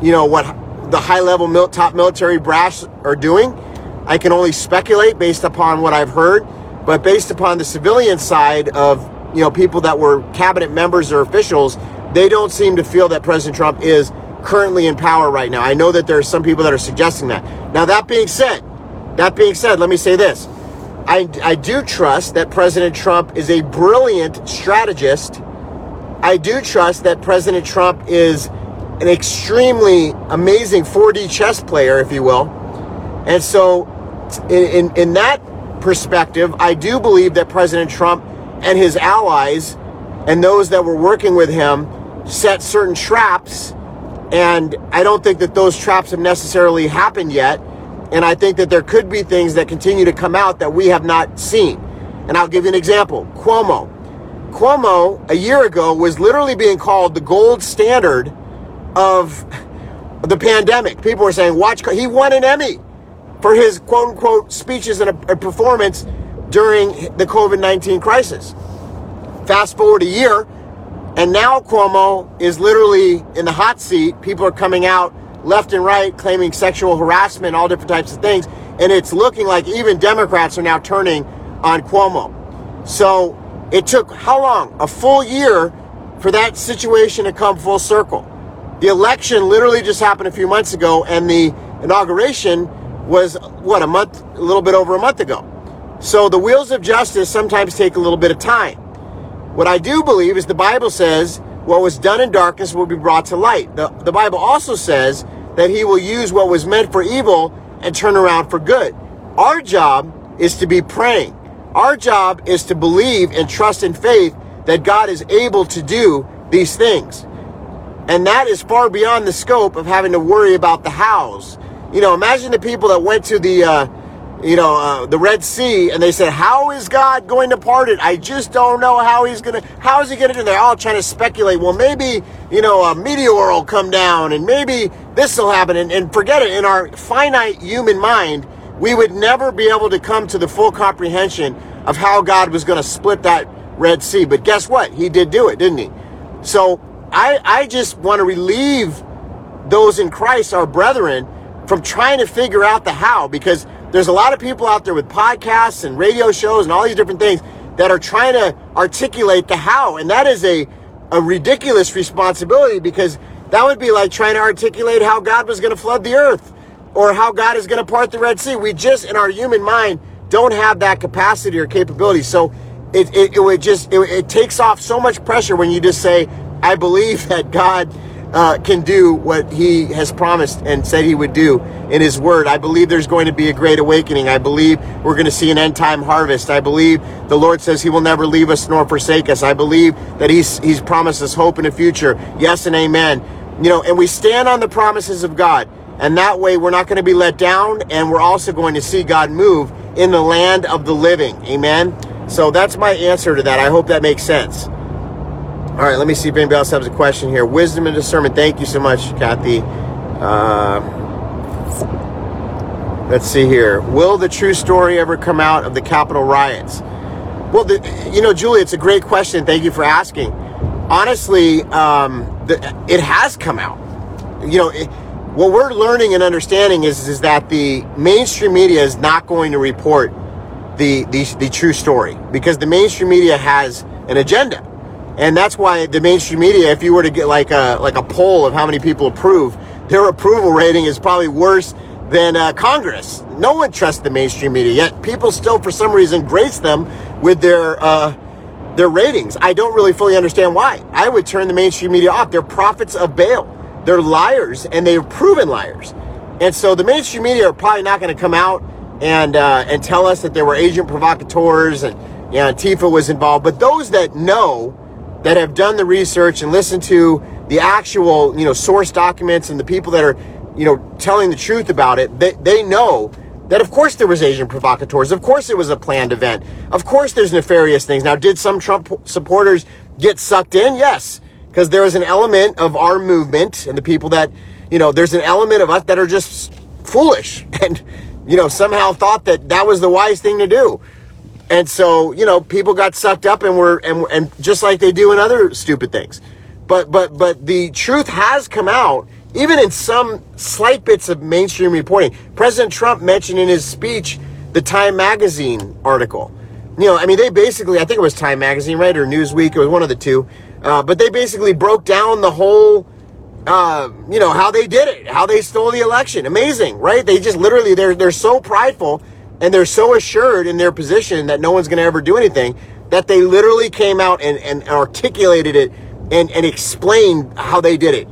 you know, what the high level mil- top military brass are doing. I can only speculate based upon what I've heard, but based upon the civilian side of, you know, people that were cabinet members or officials, they don't seem to feel that President Trump is currently in power right now. I know that there are some people that are suggesting that. Now, that being said, that being said, let me say this. I, I do trust that President Trump is a brilliant strategist. I do trust that President Trump is an extremely amazing 4D chess player, if you will. And so, in, in, in that perspective, I do believe that President Trump and his allies and those that were working with him set certain traps and I don't think that those traps have necessarily happened yet. And I think that there could be things that continue to come out that we have not seen. And I'll give you an example Cuomo. Cuomo, a year ago, was literally being called the gold standard of the pandemic. People were saying, watch, he won an Emmy for his quote unquote speeches and a, a performance during the COVID 19 crisis. Fast forward a year, and now Cuomo is literally in the hot seat. People are coming out left and right claiming sexual harassment, all different types of things. And it's looking like even Democrats are now turning on Cuomo. So it took how long? A full year for that situation to come full circle. The election literally just happened a few months ago, and the inauguration was what a month, a little bit over a month ago. So the wheels of justice sometimes take a little bit of time. What I do believe is the Bible says what was done in darkness will be brought to light. The, the Bible also says that he will use what was meant for evil and turn around for good. Our job is to be praying. Our job is to believe and trust in faith that God is able to do these things. And that is far beyond the scope of having to worry about the hows. You know, imagine the people that went to the uh, you know, uh, the Red Sea, and they said, "How is God going to part it? I just don't know how He's gonna. How is He gonna do?" They're all trying to speculate. Well, maybe you know a meteor will come down, and maybe this will happen. And, and forget it. In our finite human mind, we would never be able to come to the full comprehension of how God was going to split that Red Sea. But guess what? He did do it, didn't He? So I I just want to relieve those in Christ, our brethren, from trying to figure out the how because there's a lot of people out there with podcasts and radio shows and all these different things that are trying to articulate the how. And that is a, a ridiculous responsibility because that would be like trying to articulate how God was going to flood the earth or how God is going to part the Red Sea. We just, in our human mind, don't have that capacity or capability. So it, it, it would just, it, it takes off so much pressure when you just say, I believe that God uh, can do what he has promised and said he would do in his word. I believe there's going to be a great awakening. I believe we're going to see an end time harvest. I believe the Lord says he will never leave us nor forsake us. I believe that he's, he's promised us hope in the future. Yes and amen. You know, and we stand on the promises of God. And that way we're not going to be let down and we're also going to see God move in the land of the living. Amen. So that's my answer to that. I hope that makes sense. All right, let me see if anybody else has a question here. Wisdom and discernment. Thank you so much, Kathy. Uh, let's see here. Will the true story ever come out of the Capitol riots? Well, the, you know, Julie, it's a great question. Thank you for asking. Honestly, um, the, it has come out. You know, it, what we're learning and understanding is, is that the mainstream media is not going to report the, the, the true story because the mainstream media has an agenda and that's why the mainstream media, if you were to get like a like a poll of how many people approve, their approval rating is probably worse than uh, Congress. No one trusts the mainstream media, yet people still, for some reason, grace them with their uh, their ratings. I don't really fully understand why. I would turn the mainstream media off. They're prophets of Baal. They're liars, and they've proven liars. And so the mainstream media are probably not going to come out and uh, and tell us that there were agent provocateurs and yeah, Antifa was involved. But those that know that have done the research and listened to the actual, you know, source documents and the people that are, you know, telling the truth about it, they, they know that of course there was agent provocateurs. Of course it was a planned event. Of course there's nefarious things. Now, did some Trump supporters get sucked in? Yes, because there is an element of our movement and the people that, you know, there's an element of us that are just foolish and, you know, somehow thought that that was the wise thing to do. And so, you know, people got sucked up and were and and just like they do in other stupid things. But but but the truth has come out even in some slight bits of mainstream reporting. President Trump mentioned in his speech the Time magazine article. You know, I mean, they basically, I think it was Time magazine, right, or Newsweek, it was one of the two. Uh, but they basically broke down the whole, uh, you know, how they did it, how they stole the election. Amazing, right? They just literally, they're they're so prideful and they're so assured in their position that no one's going to ever do anything that they literally came out and, and articulated it and, and explained how they did it.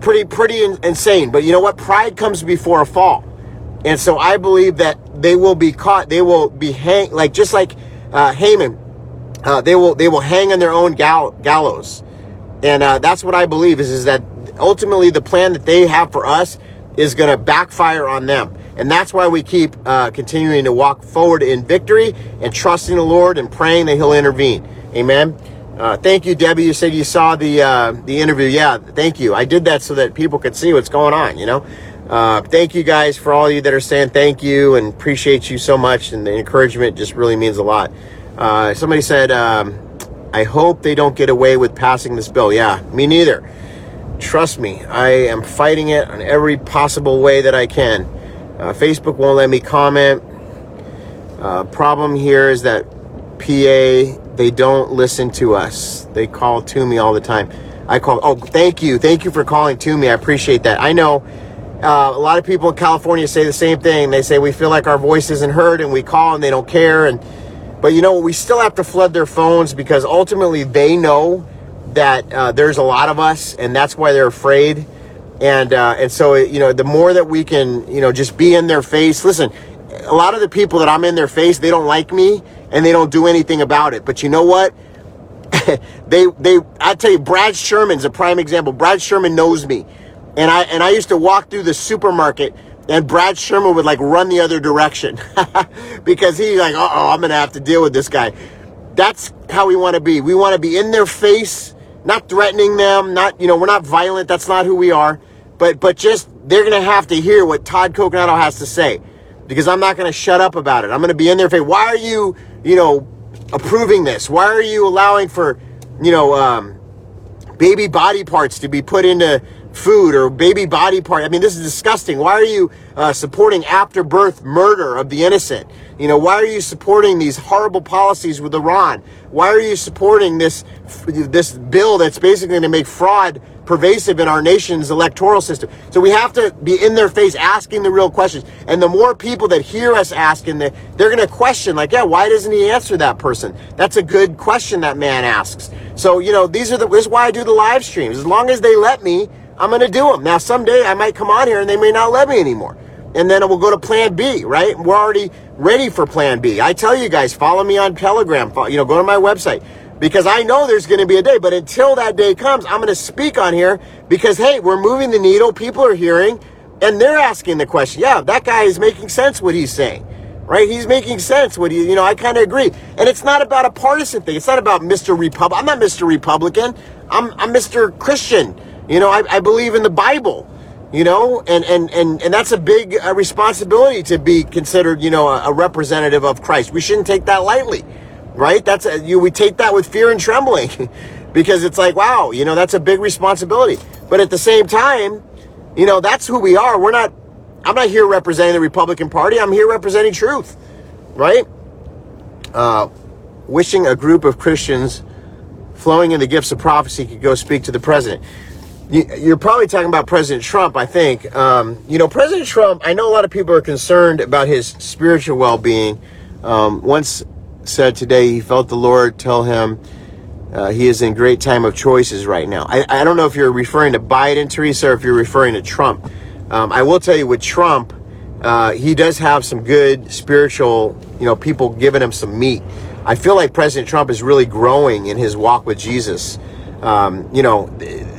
Pretty, pretty insane. But you know what? Pride comes before a fall. And so I believe that they will be caught. They will be hang like just like uh, Haman. Uh, they will they will hang on their own gall- gallows, and uh, that's what I believe is is that ultimately the plan that they have for us is going to backfire on them. And that's why we keep uh, continuing to walk forward in victory and trusting the Lord and praying that He'll intervene. Amen. Uh, thank you, Debbie. You said you saw the uh, the interview. Yeah, thank you. I did that so that people could see what's going on. You know. Uh, thank you guys for all you that are saying thank you and appreciate you so much. And the encouragement just really means a lot. Uh, somebody said, um, "I hope they don't get away with passing this bill." Yeah, me neither. Trust me, I am fighting it in every possible way that I can. Uh, Facebook won't let me comment. Uh, problem here is that PA they don't listen to us. They call to me all the time. I call. Oh, thank you, thank you for calling to me. I appreciate that. I know uh, a lot of people in California say the same thing. They say we feel like our voice isn't heard, and we call and they don't care. And but you know we still have to flood their phones because ultimately they know that uh, there's a lot of us, and that's why they're afraid and uh, and so you know the more that we can you know just be in their face listen a lot of the people that i'm in their face they don't like me and they don't do anything about it. But you know what? They they i tell you brad sherman's a prime example. Brad sherman knows me. And i and i used to walk through the supermarket and brad sherman would like run the other direction because he's like oh i'm gonna have to deal with this guy. That's how we want to be. We want to be in their face not threatening them, not, you know, we're not violent. That's not who we are. But, but just, they're to have to hear what Todd Coconato has to say because I'm not to shut up about it. I'm to be in their face. Why are you, you know, approving this? Why are you allowing for, you know, um, baby body parts to be put into food or baby body part. I mean, this is disgusting. Why are you uh, supporting after birth murder of the innocent? You know, why are you supporting these horrible policies with Iran? Why are you supporting this this bill that's basically going to make fraud pervasive in our nation's electoral system? So we have to be in their face asking the real questions. And the more people that hear us asking, the, they're going to question, like, yeah, why doesn't he answer that person? That's a good question that man asks. So, you know, these are the, this is why I do the live streams. As long as they let me, I'm going to do them. Now, someday I might come on here and they may not let me anymore. And then we'll go to plan B, right? We're already ready for plan B. I tell you guys, follow me on Telegram, you know, go to my website because I know there's going to be a day. But until that day comes, I'm going to speak on here because, hey, we're moving the needle. People are hearing and they're asking the question. Yeah, that guy is making sense what he's saying, right? He's making sense what he, you know, I kind of agree. And it's not about a partisan thing. It's not about Mr. Republican. I'm not Mr. Republican. I'm, I'm Mr. Christian. You know, I, I believe in the Bible, you know, and, and, and, and that's a big uh, responsibility to be considered, you know, a, a, representative of Christ. We shouldn't take that lightly, right? That's a, you, we take that with fear and trembling because it's like, wow, you know, that's a big responsibility. But at the same time, you know, that's who we are. We're not, I'm not here representing the Republican Party. I'm here representing truth, right? Uh, wishing a group of Christians flowing in the gifts of prophecy could go speak to the president you're probably talking about President Trump, I think. Um, you know, President Trump, I know a lot of people are concerned about his spiritual well being. Um, once said today he felt the Lord tell him uh, he is in great time of choices right now. I, I don't know if you're referring to Biden, Teresa, or if you're referring to Trump. Um, I will tell you with Trump, uh, he does have some good spiritual, you know, people giving him some meat. I feel like President Trump is really growing in his walk with Jesus. Um, you know,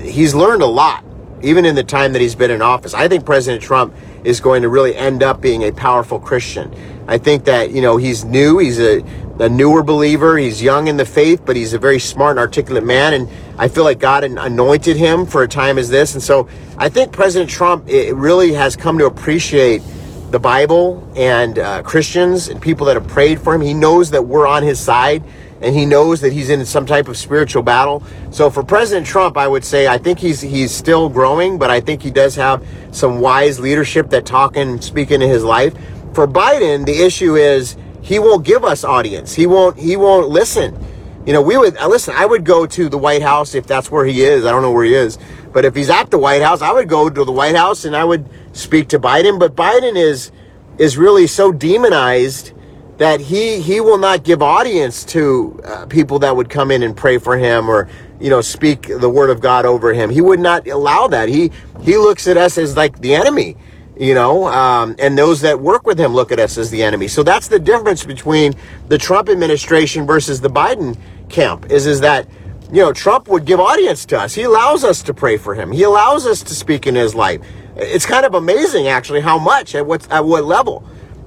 he's learned a lot, even in the time that he's been in office. I think President Trump is going to really end up being a powerful Christian. I think that, you know, he's new, he's a, a newer believer, he's young in the faith, but he's a very smart and articulate man. And I feel like God anointed him for a time as this. And so I think President Trump really has come to appreciate the Bible and uh, Christians and people that have prayed for him. He knows that we're on his side and he knows that he's in some type of spiritual battle. So for President Trump, I would say I think he's he's still growing, but I think he does have some wise leadership that talk and speak into his life. For Biden, the issue is he won't give us audience. He won't he won't listen. You know, we would uh, listen. I would go to the White House if that's where he is. I don't know where he is, but if he's at the White House, I would go to the White House and I would speak to Biden. But Biden is is really so demonized that he he will not give audience to uh, people that would come in and pray for him or you know speak the word of God over him. He would not allow that. He he looks at us as like the enemy you know, um, and those that work with him look at us as the enemy. So that's the difference between the Trump administration versus the Biden camp. Is is that you know Trump would give audience to us. He allows us to pray for him. He allows us to speak in his life. It's kind of amazing, actually, how much at what at what level.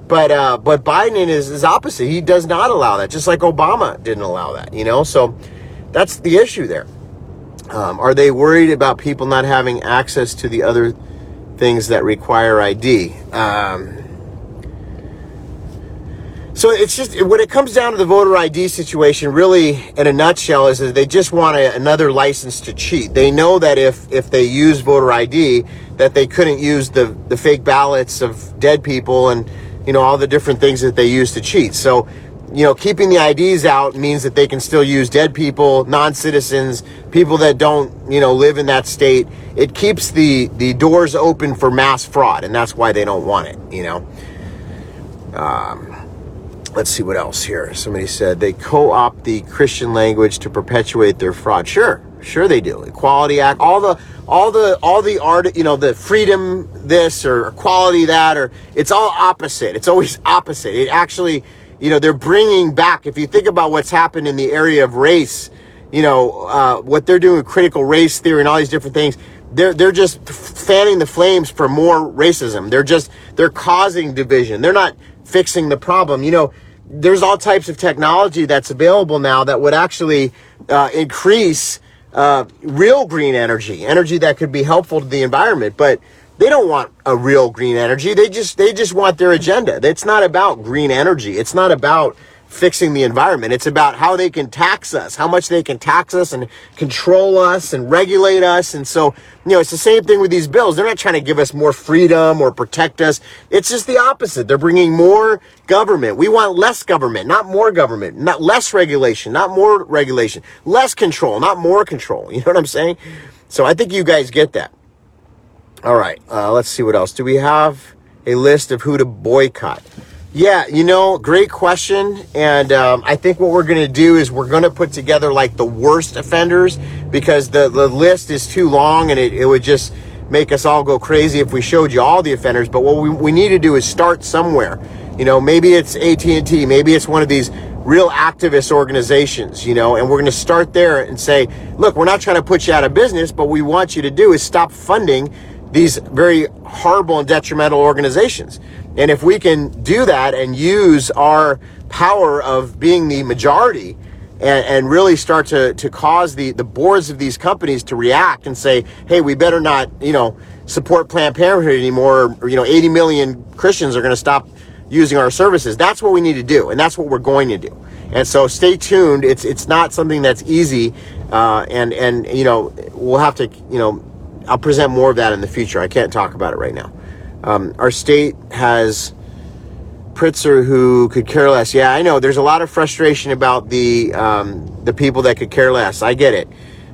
But uh, but Biden is is opposite. He does not allow that, just like Obama didn't allow that. You know, so that's the issue there. Um, are they worried about people not having access to the other? things that require ID. Um, so it's just when it comes down to the voter ID situation, really, in a nutshell, is that they just want a, another license to cheat. They know that if if they use voter ID, that they couldn't use the the fake ballots of dead people and you know all the different things that they use to cheat. So you know, keeping the IDs out means that they can still use dead people, non-citizens, people that don't, you know, live in that state. It keeps the the doors open for mass fraud, and that's why they don't want it. You know. Um, let's see what else here. Somebody said they co-opt the Christian language to perpetuate their fraud. Sure, sure they do. Equality Act, all the all the all the art, you know, the freedom this or equality that, or it's all opposite. It's always opposite. It actually you know, they're bringing back, if you think about what's happened in the area of race, you know, uh, what they're doing with critical race theory and all these different things, they're, they're just fanning the flames for more racism. They're just, they're causing division. They're not fixing the problem. You know, there's all types of technology that's available now that would actually uh, increase uh, real green energy, energy that could be helpful to the environment. But they don't want a real green energy. They just they just want their agenda. It's not about green energy. It's not about fixing the environment. It's about how they can tax us, how much they can tax us and control us and regulate us. And so, you know, it's the same thing with these bills. They're not trying to give us more freedom or protect us. It's just the opposite. They're bringing more government. We want less government, not more government, not less regulation, not more regulation, less control, not more control. You know what I'm saying? So I think you guys get that. All right, uh, let's see what else. Do we have a list of who to boycott? Yeah, you know, great question. And um, I think what we're going to do is we're going to put together like the worst offenders because the, the list is too long and it, it would just make us all go crazy if we showed you all the offenders. But what we, we need to do is start somewhere. You know, maybe it's AT&T, maybe it's one of these real activist organizations, you know, and we're going to start there and say, look, we're not trying to put you out of business, but we want you to do is stop funding these very horrible and detrimental organizations. And if we can do that and use our power of being the majority and, and really start to, to cause the, the boards of these companies to react and say, hey, we better not, you know, support Planned Parenthood anymore, or, you know, 80 million Christians are going to stop using our services. That's what we need to do, and that's what we're going to do. And so stay tuned. It's it's not something that's easy, uh, and and you know we'll have to you know I'll present more of that in the future. I can't talk about it right now. Um, our state has Pritzker who could care less. Yeah, I know. There's a lot of frustration about the um, the people that could care less. I get it.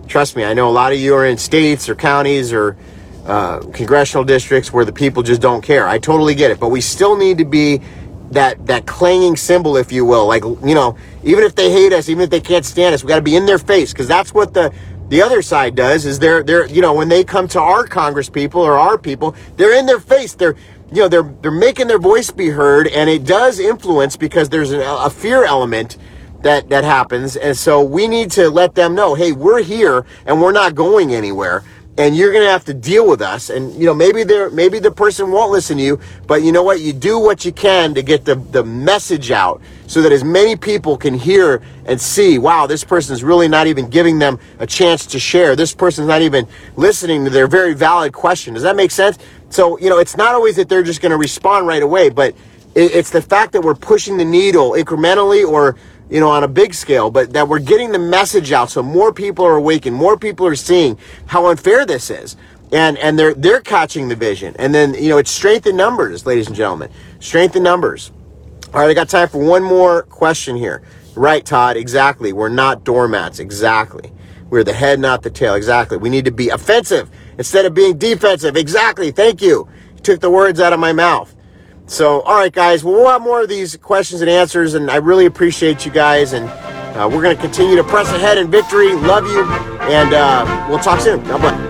Trust me. I know a lot of you are in states or counties or uh, congressional districts where the people just don't care. I totally get it. But we still need to be that that clanging cymbal, if you will. Like you know, even if they hate us, even if they can't stand us, we got to be in their face because that's what the the other side does is they're they're you know when they come to our Congress people or our people, they're in their face. They're you know they're they're making their voice be heard, and it does influence because there's a, a fear element that that happens, and so we need to let them know, hey, we're here and we're not going anywhere and you're gonna have to deal with us. And you know, maybe there, maybe the person won't listen to you, but you know what? You do what you can to get the the message out, so that as many people can hear and see. Wow, this person's really not even giving them a chance to share. This person's not even listening to their very valid question. Does that make sense? So you know, it's not always that they're just gonna respond right away, but it's the fact that we're pushing the needle incrementally or you know, on a big scale, but that we're getting the message out so more people are awakened, more people are seeing how unfair this is. And and they're they're catching the vision. And then, you know, it's strength in numbers, ladies and gentlemen. Strength in numbers. All right, I got time for one more question here. Right, Todd, exactly. We're not doormats, exactly. We're the head, not the tail, exactly. We need to be offensive instead of being defensive, exactly. Thank you. You took the words out of my mouth. So, all right, guys, well, have more of these questions and answers, and I really appreciate you guys. And uh, we're going to continue to press ahead in victory. Love you, and uh, we'll talk soon. God bless.